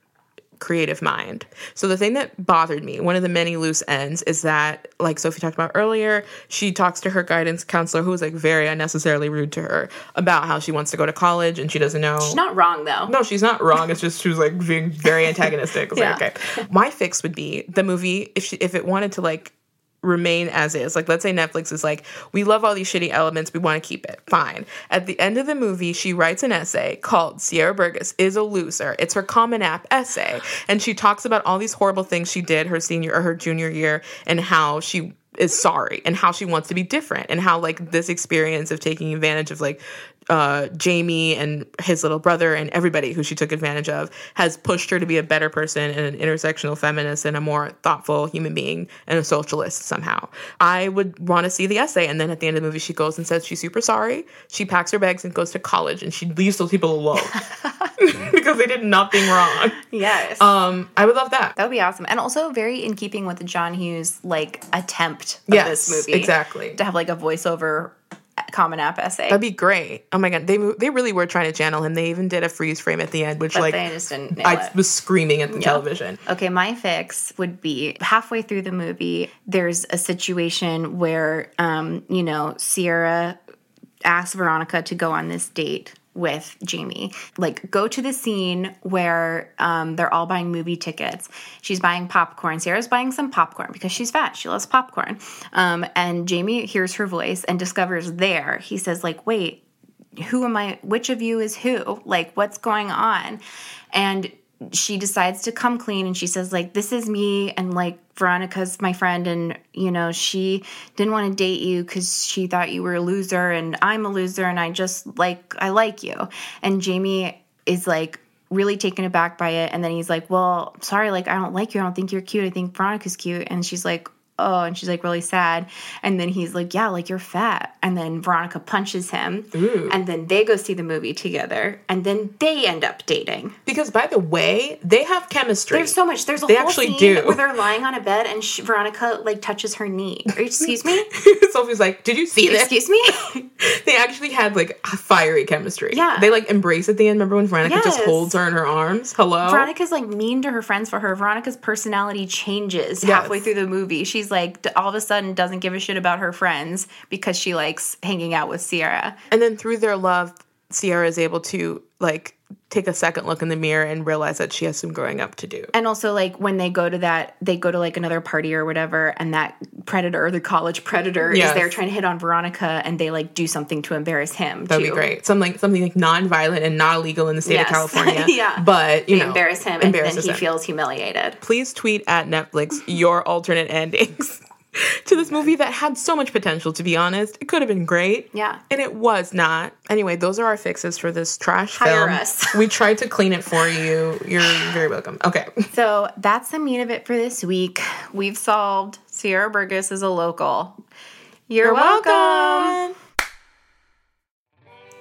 creative mind. So the thing that bothered me, one of the many loose ends, is that, like Sophie talked about earlier, she talks to her guidance counselor, who was like very unnecessarily rude to her, about how she wants to go to college and she doesn't know. She's not wrong though. No, she's not wrong. It's just she was like being very antagonistic. It's like, Yeah. okay. My fix would be the movie if she if it wanted to like remain as is. Like let's say Netflix is like, we love all these shitty elements, we want to keep it. Fine. At the end of the movie, she writes an essay called Sierra Burgess is a loser. It's her common app essay. And she talks about all these horrible things she did her senior or her junior year and how she is sorry and how she wants to be different and how like this experience of taking advantage of like uh, Jamie and his little brother and everybody who she took advantage of has pushed her to be a better person and an intersectional feminist and a more thoughtful human being and a socialist somehow. I would want to see the essay. And then at the end of the movie, she goes and says she's super sorry. She packs her bags and goes to college and she leaves those people alone because they did nothing wrong. Yes. Um, I would love that. That would be awesome. And also very in keeping with John Hughes like attempt of Yes, this movie. exactly. To have like a voiceover common app essay. That'd be great. Oh my god, they they really were trying to channel him. They even did a freeze frame at the end, which But like they just didn't nail I it. was screaming at the Yeah. television. Okay, my fix would be halfway through the movie, there's a situation where, um, you know, Sierra asks Veronica to go on this date with Jamie. Like, go to the scene where um, they're all buying movie tickets. She's buying popcorn. Sarah's buying some popcorn because she's fat. She loves popcorn. Um, and Jamie hears her voice and discovers there, he says, like, wait, who am I? Which of you is who? Like, what's going on? And she decides to come clean and she says, like, this is me. And like, Veronica's my friend. And, you know, she didn't want to date you because she thought you were a loser and I'm a loser and I just like, I like you. And Jamie is like, really taken aback by it and then he's like well sorry like i don't like you i don't think you're cute i think veronica's cute and she's like oh and she's like really sad and then he's like yeah like you're fat and then veronica punches him and then they go see the movie together and then they end up dating Because by the way, they have chemistry. there's so much there's a They whole actually scene do. where they're lying on a bed and sh veronica like touches her knee excuse me Sophie's like, did you see this? excuse me They actually had like fiery chemistry. Yeah. They like embrace at the end. Remember when Veronica just holds her in her arms? Hello? Veronica's like mean to her friends for her. Veronica's personality changes halfway through the movie. She's like all of a sudden doesn't give a shit about her friends because she likes hanging out with Sierra. And then through their love, Sierra is able to like take a second look in the mirror and realize that she has some growing up to do. And also like when they go to that they go to like another party or whatever and that predator, the college predator Yes. is there trying to hit on Veronica and they like do something to embarrass him. That'd too. be great. Something something like non-violent and not illegal in the state Yes. of California. yeah. But you They know, embarrass him and then he him. feels humiliated. please tweet at Netflix your alternate endings to this movie that had so much potential, to be honest. It could have been great. Yeah. And it was not. Anyway, those are our fixes for this trash Hire film. us. we tried to clean it for you. You're very welcome. Okay. So that's the meat of it for this week. We've solved Sierra Burgess is a local. You're, You're welcome. welcome.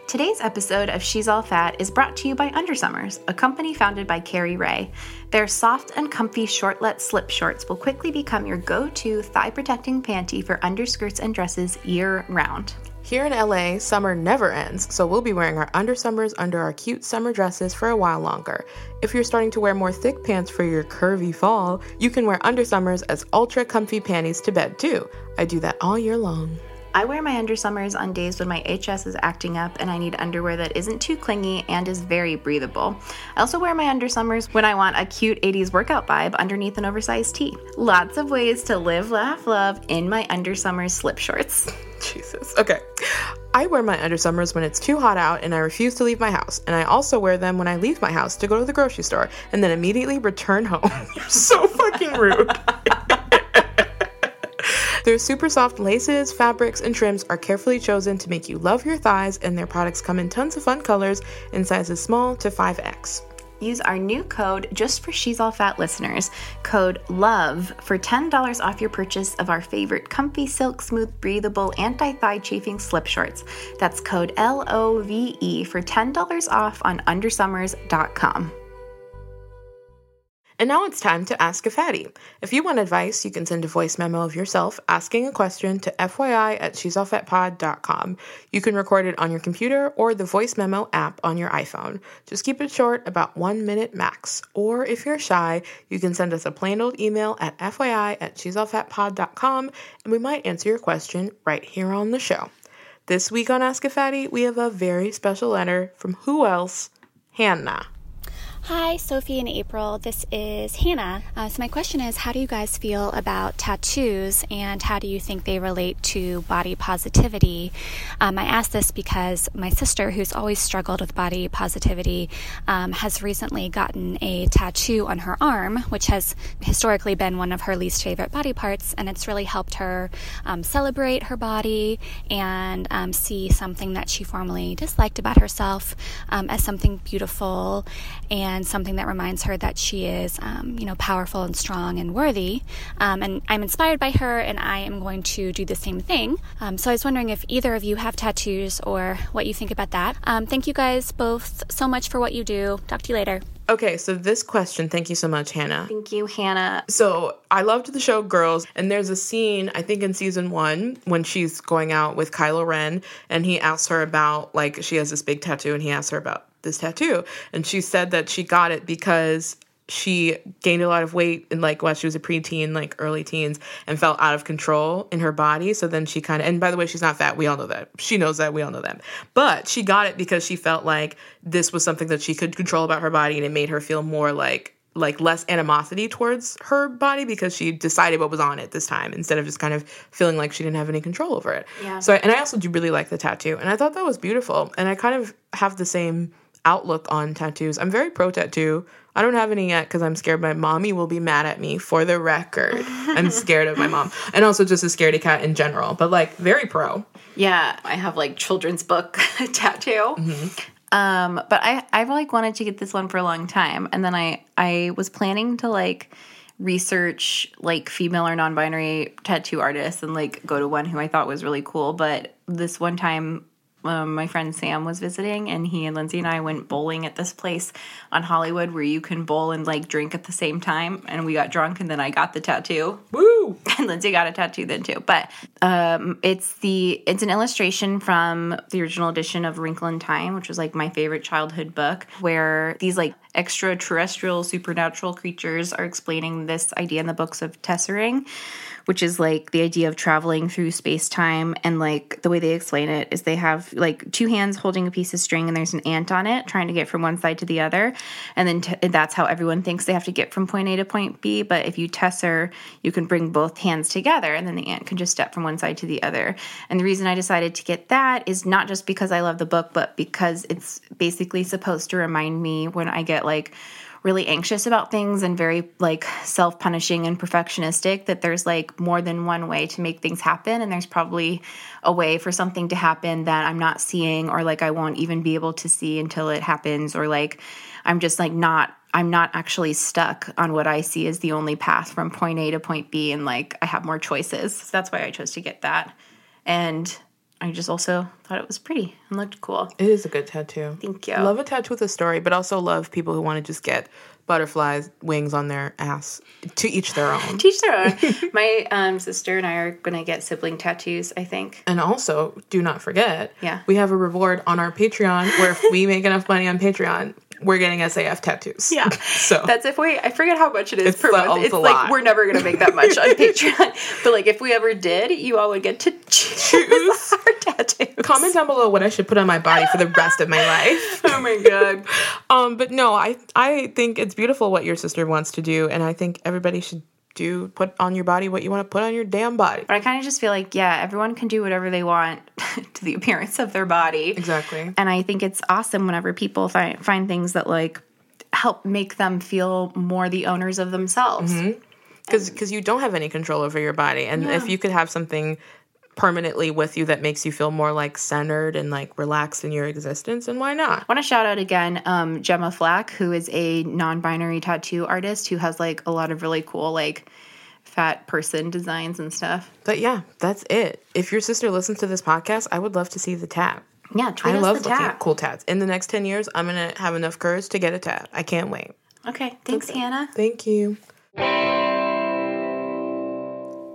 Today's episode of She's All Fat is brought to you by Undersummers, a company founded by Carrie Ray. Their soft and comfy shortlet slip shorts will quickly become your go to thigh protecting panty for underskirts and dresses year round. Here in LA, summer never ends, so we'll be wearing our undersummers under our cute summer dresses for a while longer. If you're starting to wear more thick pants for your curvy fall, you can wear undersummers as ultra comfy panties to bed too. I do that all year long. I wear my undersummers on days when my HS is acting up and I need underwear that isn't too clingy and is very breathable. I also wear my undersummers when I want a cute 80s workout vibe underneath an oversized tee. Lots of ways to live, laugh, love in my undersummers slip shorts. Jesus. Okay. I wear my undersummers when it's too hot out and I refuse to leave my house. And I also wear them when I leave my house to go to the grocery store and then immediately return home. You're so fucking rude. Their super soft laces, fabrics, and trims are carefully chosen to make you love your thighs, and their products come in tons of fun colors in sizes small to 5X. Use our new code just for She's All Fat listeners, code LOVE, for $10 off your purchase of our favorite comfy, silk, smooth, breathable, anti thigh chafing slip shorts. That's code L O V E for $10 off on undersummers.com. And now it's time to ask a fatty. If you want advice, you can send a voice memo of yourself asking a question to FYI at she'sallfatpod.com. You can record it on your computer or the voice memo app on your iPhone. Just keep it short, about one minute max. Or if you're shy, you can send us a plain old email at FYI at she'sallfatpod.com and we might answer your question right here on the show. This week on Ask a Fatty, we have a very special letter from who else? Hannah. Hi, Sophie and April. This is Hannah. Uh, so, my question is How do you guys feel about tattoos and how do you think they relate to body positivity? Um, I ask this because my sister, who's always struggled with body positivity, um, has recently gotten a tattoo on her arm, which has historically been one of her least favorite body parts, and it's really helped her um, celebrate her body and um, see something that she formerly disliked about herself um, as something beautiful and and something that reminds her that she is, um, you know, powerful and strong and worthy. Um, and I'm inspired by her, and I am going to do the same thing. Um, so I was wondering if either of you have tattoos or what you think about that. Um, thank you guys both so much for what you do. Talk to you later. Okay, so this question, thank you so much, Hannah. Thank you, Hannah. So I loved the show Girls, and there's a scene, I think in season one, when she's going out with Kylo Ren, and he asks her about, like, she has this big tattoo, and he asks her about this tattoo. And she said that she got it because she gained a lot of weight in like while she was a preteen, like early teens, and felt out of control in her body. So then she kind of, and by the way, she's not fat. We all know that. She knows that. We all know that. But she got it because she felt like this was something that she could control about her body, and it made her feel more like like less animosity towards her body because she decided what was on it this time instead of just kind of feeling like she didn't have any control over it. Yeah. So and I also do really like the tattoo, and I thought that was beautiful, and I kind of have the same outlook on tattoos. I'm very pro tattoo. I don't have any yet because I'm scared my mommy will be mad at me. For the record, I'm scared of my mom, and also just a scaredy cat in general. But like very pro. Yeah, I have like children's book tattoo. Um, but I I've like wanted to get this one for a long time, and then I I was planning to like research like female or non-binary tattoo artists and like go to one who I thought was really cool. But this one time um, my friend Sam was visiting, and he and Lindsay and I went bowling at this place on Hollywood where you can bowl and like drink at the same time. And we got drunk, and then I got the tattoo. Woo! And Lindsay got a tattoo then too. But um, it's the it's an illustration from the original edition of Wrinkle in Time, which was like my favorite childhood book, where these like extraterrestrial supernatural creatures are explaining this idea in the books of tessering which is like the idea of traveling through space time. And like the way they explain it is they have like two hands holding a piece of string and there's an ant on it trying to get from one side to the other. And then t- that's how everyone thinks they have to get from point A to point B. But if you tesser, you can bring both hands together and then the ant can just step from one side to the other. And the reason I decided to get that is not just because I love the book, but because it's basically supposed to remind me when I get like, really anxious about things and very like self-punishing and perfectionistic that there's like more than one way to make things happen and there's probably a way for something to happen that I'm not seeing or like I won't even be able to see until it happens or like I'm just like not I'm not actually stuck on what I see as the only path from point A to point B and like I have more choices. So that's why I chose to get that. And I just also thought it was pretty and looked cool. It is a good tattoo. Thank you. Love a tattoo with a story, but also love people who want to just get butterflies wings on their ass. To each their own. Teach their own. My um, sister and I are going to get sibling tattoos, I think. And also, do not forget, Yeah. we have a reward on our Patreon where if we make enough money on Patreon, we're getting SAF tattoos. Yeah. so That's if we, I forget how much it is It's per month. it's like, lot. we're never going to make that much on Patreon. But like, if we ever did, you all would get to choose our tattoos. comment down below what I should put on my body for the rest of my life. Oh my God. Um, but no, I I think it's beautiful what your sister wants to do, and I think everybody should do put on your body what you want to put on your damn body. But I kind of just feel like, yeah, everyone can do whatever they want to the appearance of their body. Exactly. And I think it's awesome whenever people find find things that like help make them feel more the owners of themselves. Mm-hmm. because because you don't have any control over your body and Yeah. if you could have something permanently with you that makes you feel more like centered and like relaxed in your existence and why not I want to shout out again um, Gemma Flack, who is a non-binary tattoo artist who has like a lot of really cool like fat person designs and stuff. but yeah that's it if your sister listens to this podcast i would love to see the tat Yeah, tweet i us love the looking tat. at cool tats in the next 10 years i'm gonna have enough courage to get a tat i can't wait Okay, thanks, Hannah. Thank you.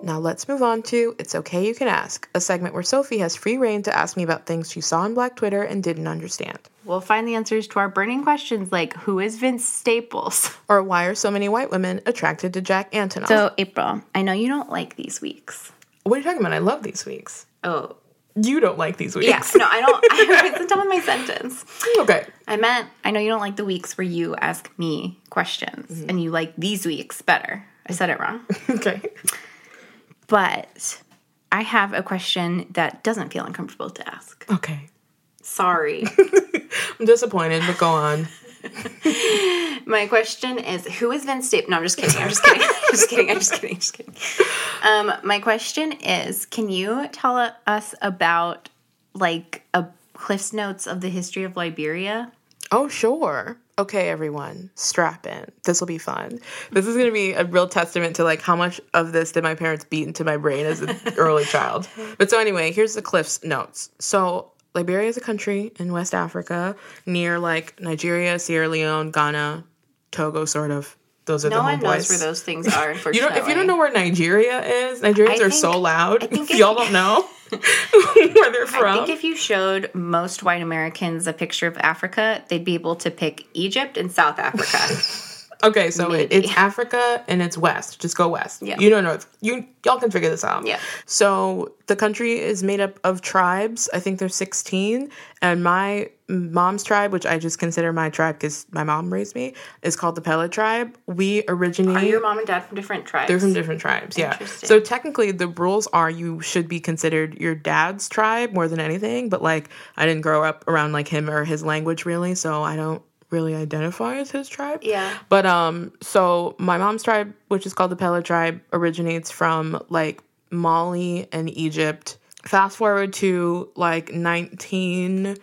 Now let's move on to It's Okay You Can Ask, a segment where Sophie has free reign to ask me about things she saw on Black Twitter and didn't understand. We'll find the answers to our burning questions like who is Vince Staples? Or why are so many white women attracted to Jack Antonoff? So, April, I know you don't like these weeks. what are you talking about? I love these weeks. Oh, You don't like these weeks. yes. No, I don't. I wasn't done with my sentence. okay. I meant, I know you don't like the weeks where you ask me questions mm-hmm. and you like these weeks better. I said it wrong. Okay. But I have a question that doesn't feel uncomfortable to ask. Okay. Sorry. I'm disappointed, but go on. My question is who is Vince Staples? No, I'm just kidding. I'm just kidding. I'm just kidding. I'm just kidding. I'm just kidding. Um, my question is can you tell us about like a Cliff's Notes of the history of Liberia? Oh, sure. Okay, everyone, strap in. This will be fun. This is going to be a real testament to like how much of this did my parents beat into my brain as an early child. But so anyway, here's the Cliff's notes. So Liberia is a country in West Africa near like Nigeria, Sierra Leone, Ghana, Togo, sort of. Those are No the one knows where those things are, You don't, if you don't know where Nigeria is, Nigerians I are so loud. If y'all don't know where they're I from. think if you showed most white Americans a picture of Africa, they'd be able to pick Egypt and South Africa. Okay, so it, it's Africa and it's west. Just go west. Yeah. You don't know north. You y'all can figure this out. Yeah. So the country is made up of tribes. I think there's 16, and my mom's tribe, which I just consider my tribe because my mom raised me, is called the Kpelle tribe. We originally Are your mom and dad from different tribes? they're from different tribes, yeah. So technically, the rules are you should be considered your dad's tribe more than anything. But like, I didn't grow up around like him or his language really, so I don't really identify as his tribe. Yeah. But um, so my mom's tribe, which is called the Kpelle tribe, originates from like Mali and Egypt. Fast forward to like 1970s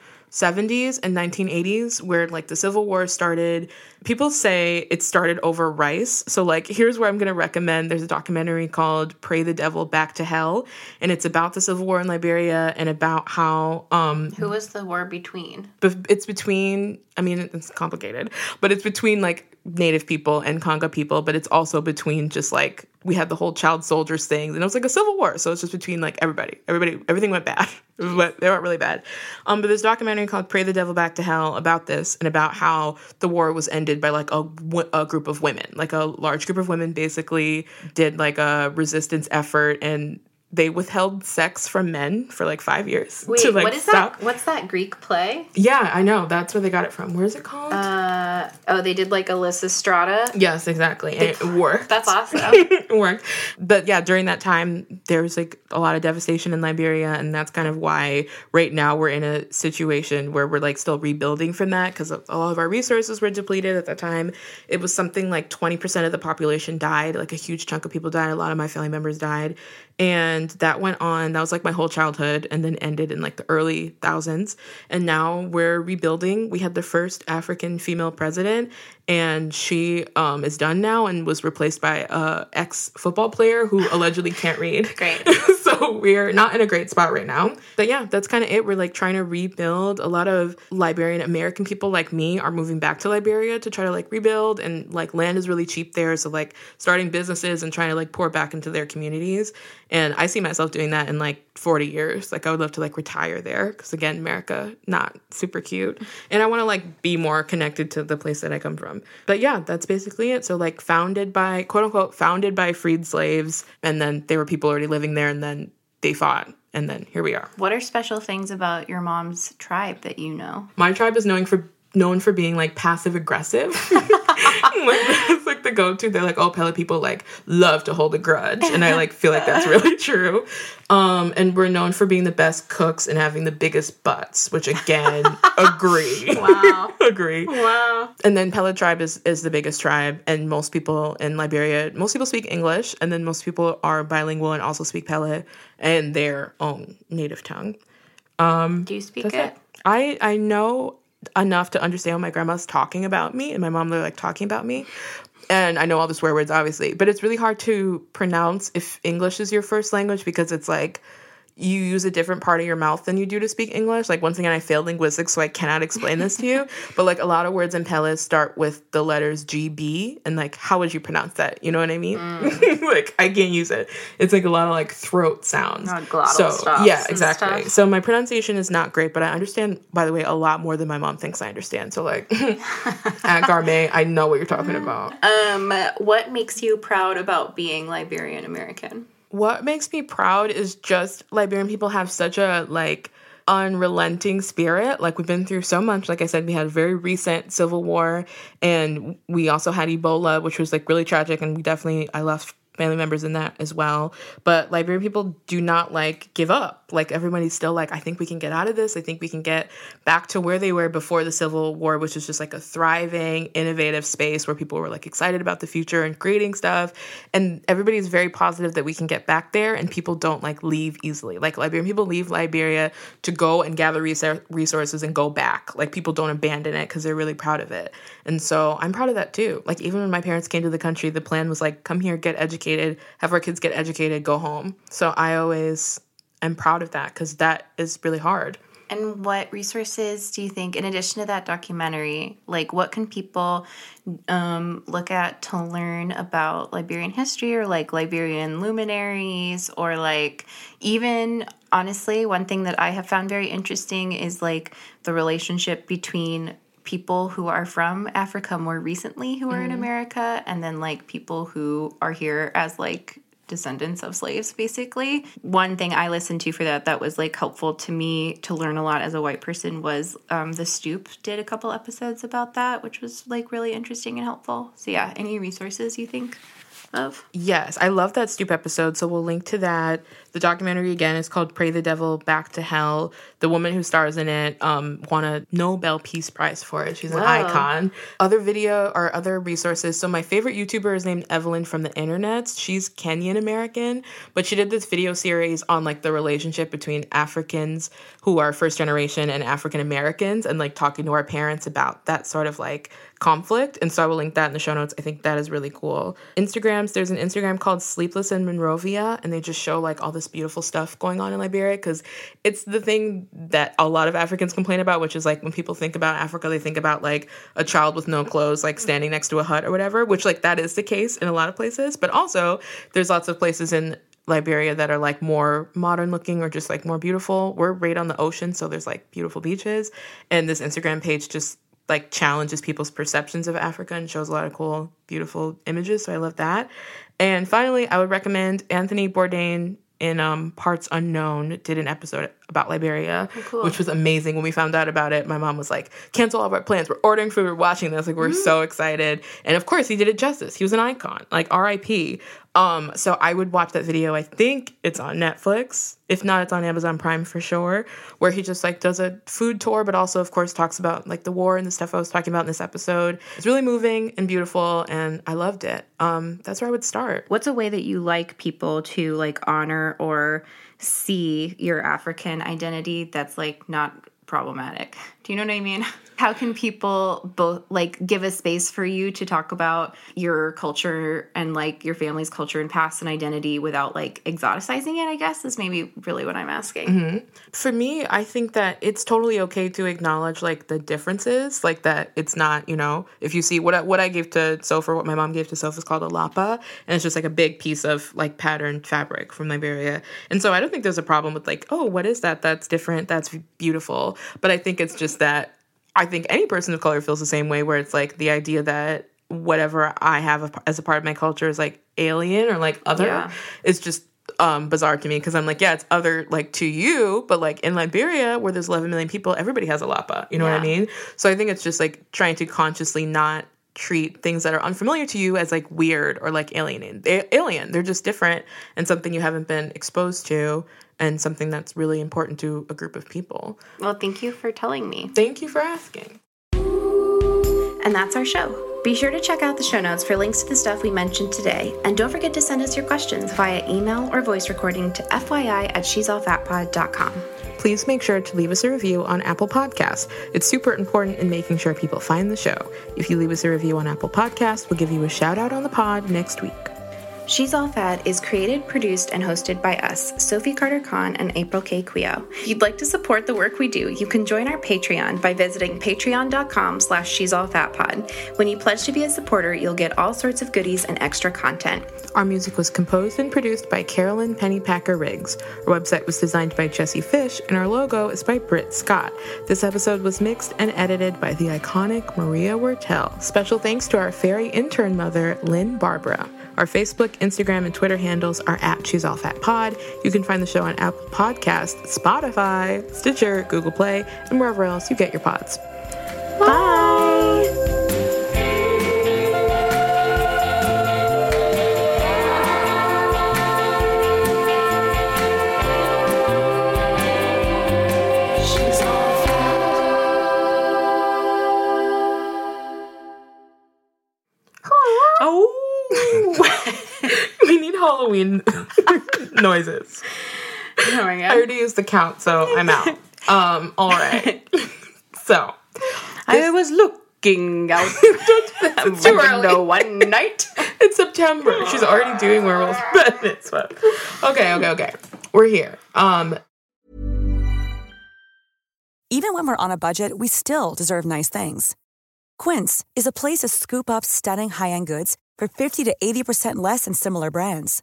and 1980s, where like the Civil War started. People say it started over rice. So like, here's where I'm gonna recommend. There's a documentary called "Pray the Devil Back to Hell," and it's about the Civil War in Liberia and about how um Who was the war between? it's between i mean it's complicated but it's between like native people and Congo people but it's also between just like we had the whole child soldiers thing and it was like a civil war so it's just between like everybody everybody everything went bad went- they went really bad um but this documentary called pray the devil back to hell about this and about how the war was ended by like a, a group of women. Like a large group of women basically did like a resistance effort and they withheld sex from men for like five years Wait, to like what is stop that? What's that Greek play? yeah, I know. That's where they got it from. Where is it called? Uh, oh, they did like Lysistrata. yes, exactly. And it worked. That's awesome. it worked. But yeah, during that time, there was like a lot of devastation in Liberia. And that's kind of why right now we're in a situation where we're like still rebuilding from that because a lot of our resources were depleted at that time. It was something like 20% of the population died. Like a huge chunk of people died. A lot of my family members died. And that went on. That was like my whole childhood and then ended in like the early thousands. And now we're rebuilding. We had the first African female president and she um, is done now and was replaced by a ex football player who allegedly can't read. Great. so we're not in a great spot right now. But yeah, that's kind of it. We're like trying to rebuild. A lot of Liberian American people like me are moving back to Liberia to try to like rebuild and like land is really cheap there. So like starting businesses and trying to like pour back into their communities. And I see myself doing that in like 40 years. Like I would love to like retire there because again, America not super cute. And I want to like be more connected to the place that I come from. But yeah, that's basically it. So like founded by quote unquote founded by freed slaves and then there were people already living there and then they fought and then here we are. What are special things about your mom's tribe that you know? My tribe is known for known for being like passive aggressive. like, that's like the go-to. They're like, oh, Kpelle people like love to hold a grudge, and I like feel like that's really true. Um, and we're known for being the best cooks and having the biggest butts, which again, agree. Wow. agree. Wow. And then Kpelle tribe is is the biggest tribe, and most people in Liberia, most people speak English, and then most people are bilingual and also speak Kpelle and their own native tongue. Um, Do you speak that's it? I I know enough to understand what my grandma's talking about me and my mom they're like talking about me. And I know all the swear words obviously, but it's really hard to pronounce if English is your first language because it's like you use a different part of your mouth than you do to speak English. Like once again, I failed linguistics, so I cannot explain this to you. But like a lot of words in Peles start with the letters GB, and like how would you pronounce that? You know what I mean? Mm. like I can't use it. It's like a lot of like throat sounds. Not glottal so yeah, exactly. So my pronunciation is not great, but I understand. By the way, a lot more than my mom thinks I understand. So like at Gourmet, I know what you're talking about. Um, what makes you proud about being Liberian American? What makes me proud is just Liberian people have such a like unrelenting spirit. Like we've been through so much. Like I said, we had a very recent civil war and we also had Ebola, which was like really tragic and we definitely I lost family members in that as well. But Liberian people do not like give up. Like everybody's still like, I think we can get out of this. I think we can get back to where they were before the Civil War, which is just like a thriving, innovative space where people were like excited about the future and creating stuff. And everybody's very positive that we can get back there and people don't like leave easily. Like Liberian people leave Liberia to go and gather resources and go back. Like people don't abandon it because they're really proud of it. And so I'm proud of that too. Like even when my parents came to the country, the plan was like, come here, get educated, have our kids get educated, go home. So I always am proud of that because that is really hard. And what resources do you think, in addition to that documentary, like what can people um, look at to learn about Liberian history or like Liberian luminaries or like even honestly, one thing that I have found very interesting is like the relationship between people who are from Africa more recently who are in Mhm. America and then like people who are here as like descendants of slaves basically one thing i listened to for that that was like helpful to me to learn a lot as a white person was um, the stoop did a couple episodes about that which was like really interesting and helpful so yeah any resources you think of Yes, I love that Stoop episode. So we'll link to that. The documentary again is called "Pray the Devil Back to Hell." The woman who stars in it um, won a Nobel Peace Prize for it. She's an icon. Other video or other resources. So my favorite YouTuber is named Evelyn from the internet. She's Kenyan American, but she did this video series on like the relationship between Africans who are first generation and African Americans, and like talking to our parents about that sort of like conflict. And so I will link that in the show notes. I think that is really cool. Instagrams, there's an Instagram called Sleepless in Monrovia, and they just show like all this beautiful stuff going on in Liberia because it's the thing that a lot of Africans complain about, which is like when people think about Africa, they think about like a child with no clothes, like mm-hmm. standing next to a hut or whatever, which like that is the case in a lot of places. But also, there's lots of places in Liberia that are like more modern looking or just like more beautiful. We're right on the ocean, so there's like beautiful beaches. And this Instagram page just like challenges people's perceptions of Africa and shows a lot of cool, beautiful images. So I love that. And finally, I would recommend Anthony Bourdain in um, Parts Unknown did an episode about Liberia, cool. which was amazing. When we found out about it, my mom was like, cancel all of our plans. We're ordering food. We're watching this. Like, we're so excited. And of course, he did it justice. He was an icon, like RIP. Um, so I would watch that video. I think it's on Netflix. If not, it's on Amazon Prime for sure, where he just like does a food tour, but also, of course, talks about like the war and the stuff I was talking about in this episode. It's really moving and beautiful, and I loved it. Um, that's where I would start. what's a way that you like people to like honor or see your african identity that's like not problematic do you know what i mean how can people both like give a space for you to talk about your culture and like your family's culture and past and identity without like exoticizing it i guess is maybe really what i'm asking hmm For me, I think that it's totally okay to acknowledge like the differences, like that it's not, you know, if you see what I, what I gave to Sofa, what my mom gave to Sofa is called a lappa, and it's just like a big piece of like patterned fabric from Liberia. And so I don't think there's a problem with like, oh, what is that? That's different. That's beautiful. But I think it's just that I think any person of color feels the same way, where it's like the idea that whatever I have as a part of my culture is like alien or like other Yeah. is just um bizarre to me because I'm like, yeah, it's other like to you, but like in Liberia where there's 11 million people, everybody has a lappa. You know what I mean? So I think it's just like trying to consciously not treat things that are unfamiliar to you as like weird or like alienating. They, alien, they're just different and something you haven't been exposed to and something that's really important to a group of people. well thank you for telling me Thank you for asking. And that's our show. Be sure to check out the show notes for links to the stuff we mentioned today. And don't forget to send us your questions via email or voice recording to FYI at she'sallfatpod.com. Please make sure to leave us a review on Apple Podcasts. It's super important in making sure people find the show. If you leave us a review on Apple Podcasts, we'll give you a shout out on the pod next week. She's All Fat is created, produced, and hosted by us, Sophie Carter Kahn and April K. Quioh. If you'd like to support the work we do, you can join our Patreon by visiting patreon.com slash she's all fat pod. When you pledge to be a supporter, you'll get all sorts of goodies and extra content. Our music was composed and produced by Carolyn Pennypacker Riggs. Our website was designed by Jesse Fish, and our logo is by Britt Scott. This episode was mixed and edited by the iconic Maria Wurttele. Special thanks to our fairy intern mother, Lynn Barbara. Our Facebook, Instagram, and Twitter handles are at She's All Fat Pod. You can find the show on Apple Podcasts, Spotify, Stitcher, Google Play, and wherever else you get your pods. Bye. She's Halloween noises. Oh my I already used the count, so I'm out. Um, all right. so I was looking out it's too early. window one night. It's September. She's already doing werewolf bat mitzvah. Okay, okay, okay. We're here. Um, Even when we're on a budget, we still deserve nice things. Quince is a place to scoop up stunning high-end goods for 50 to 80% less than similar brands.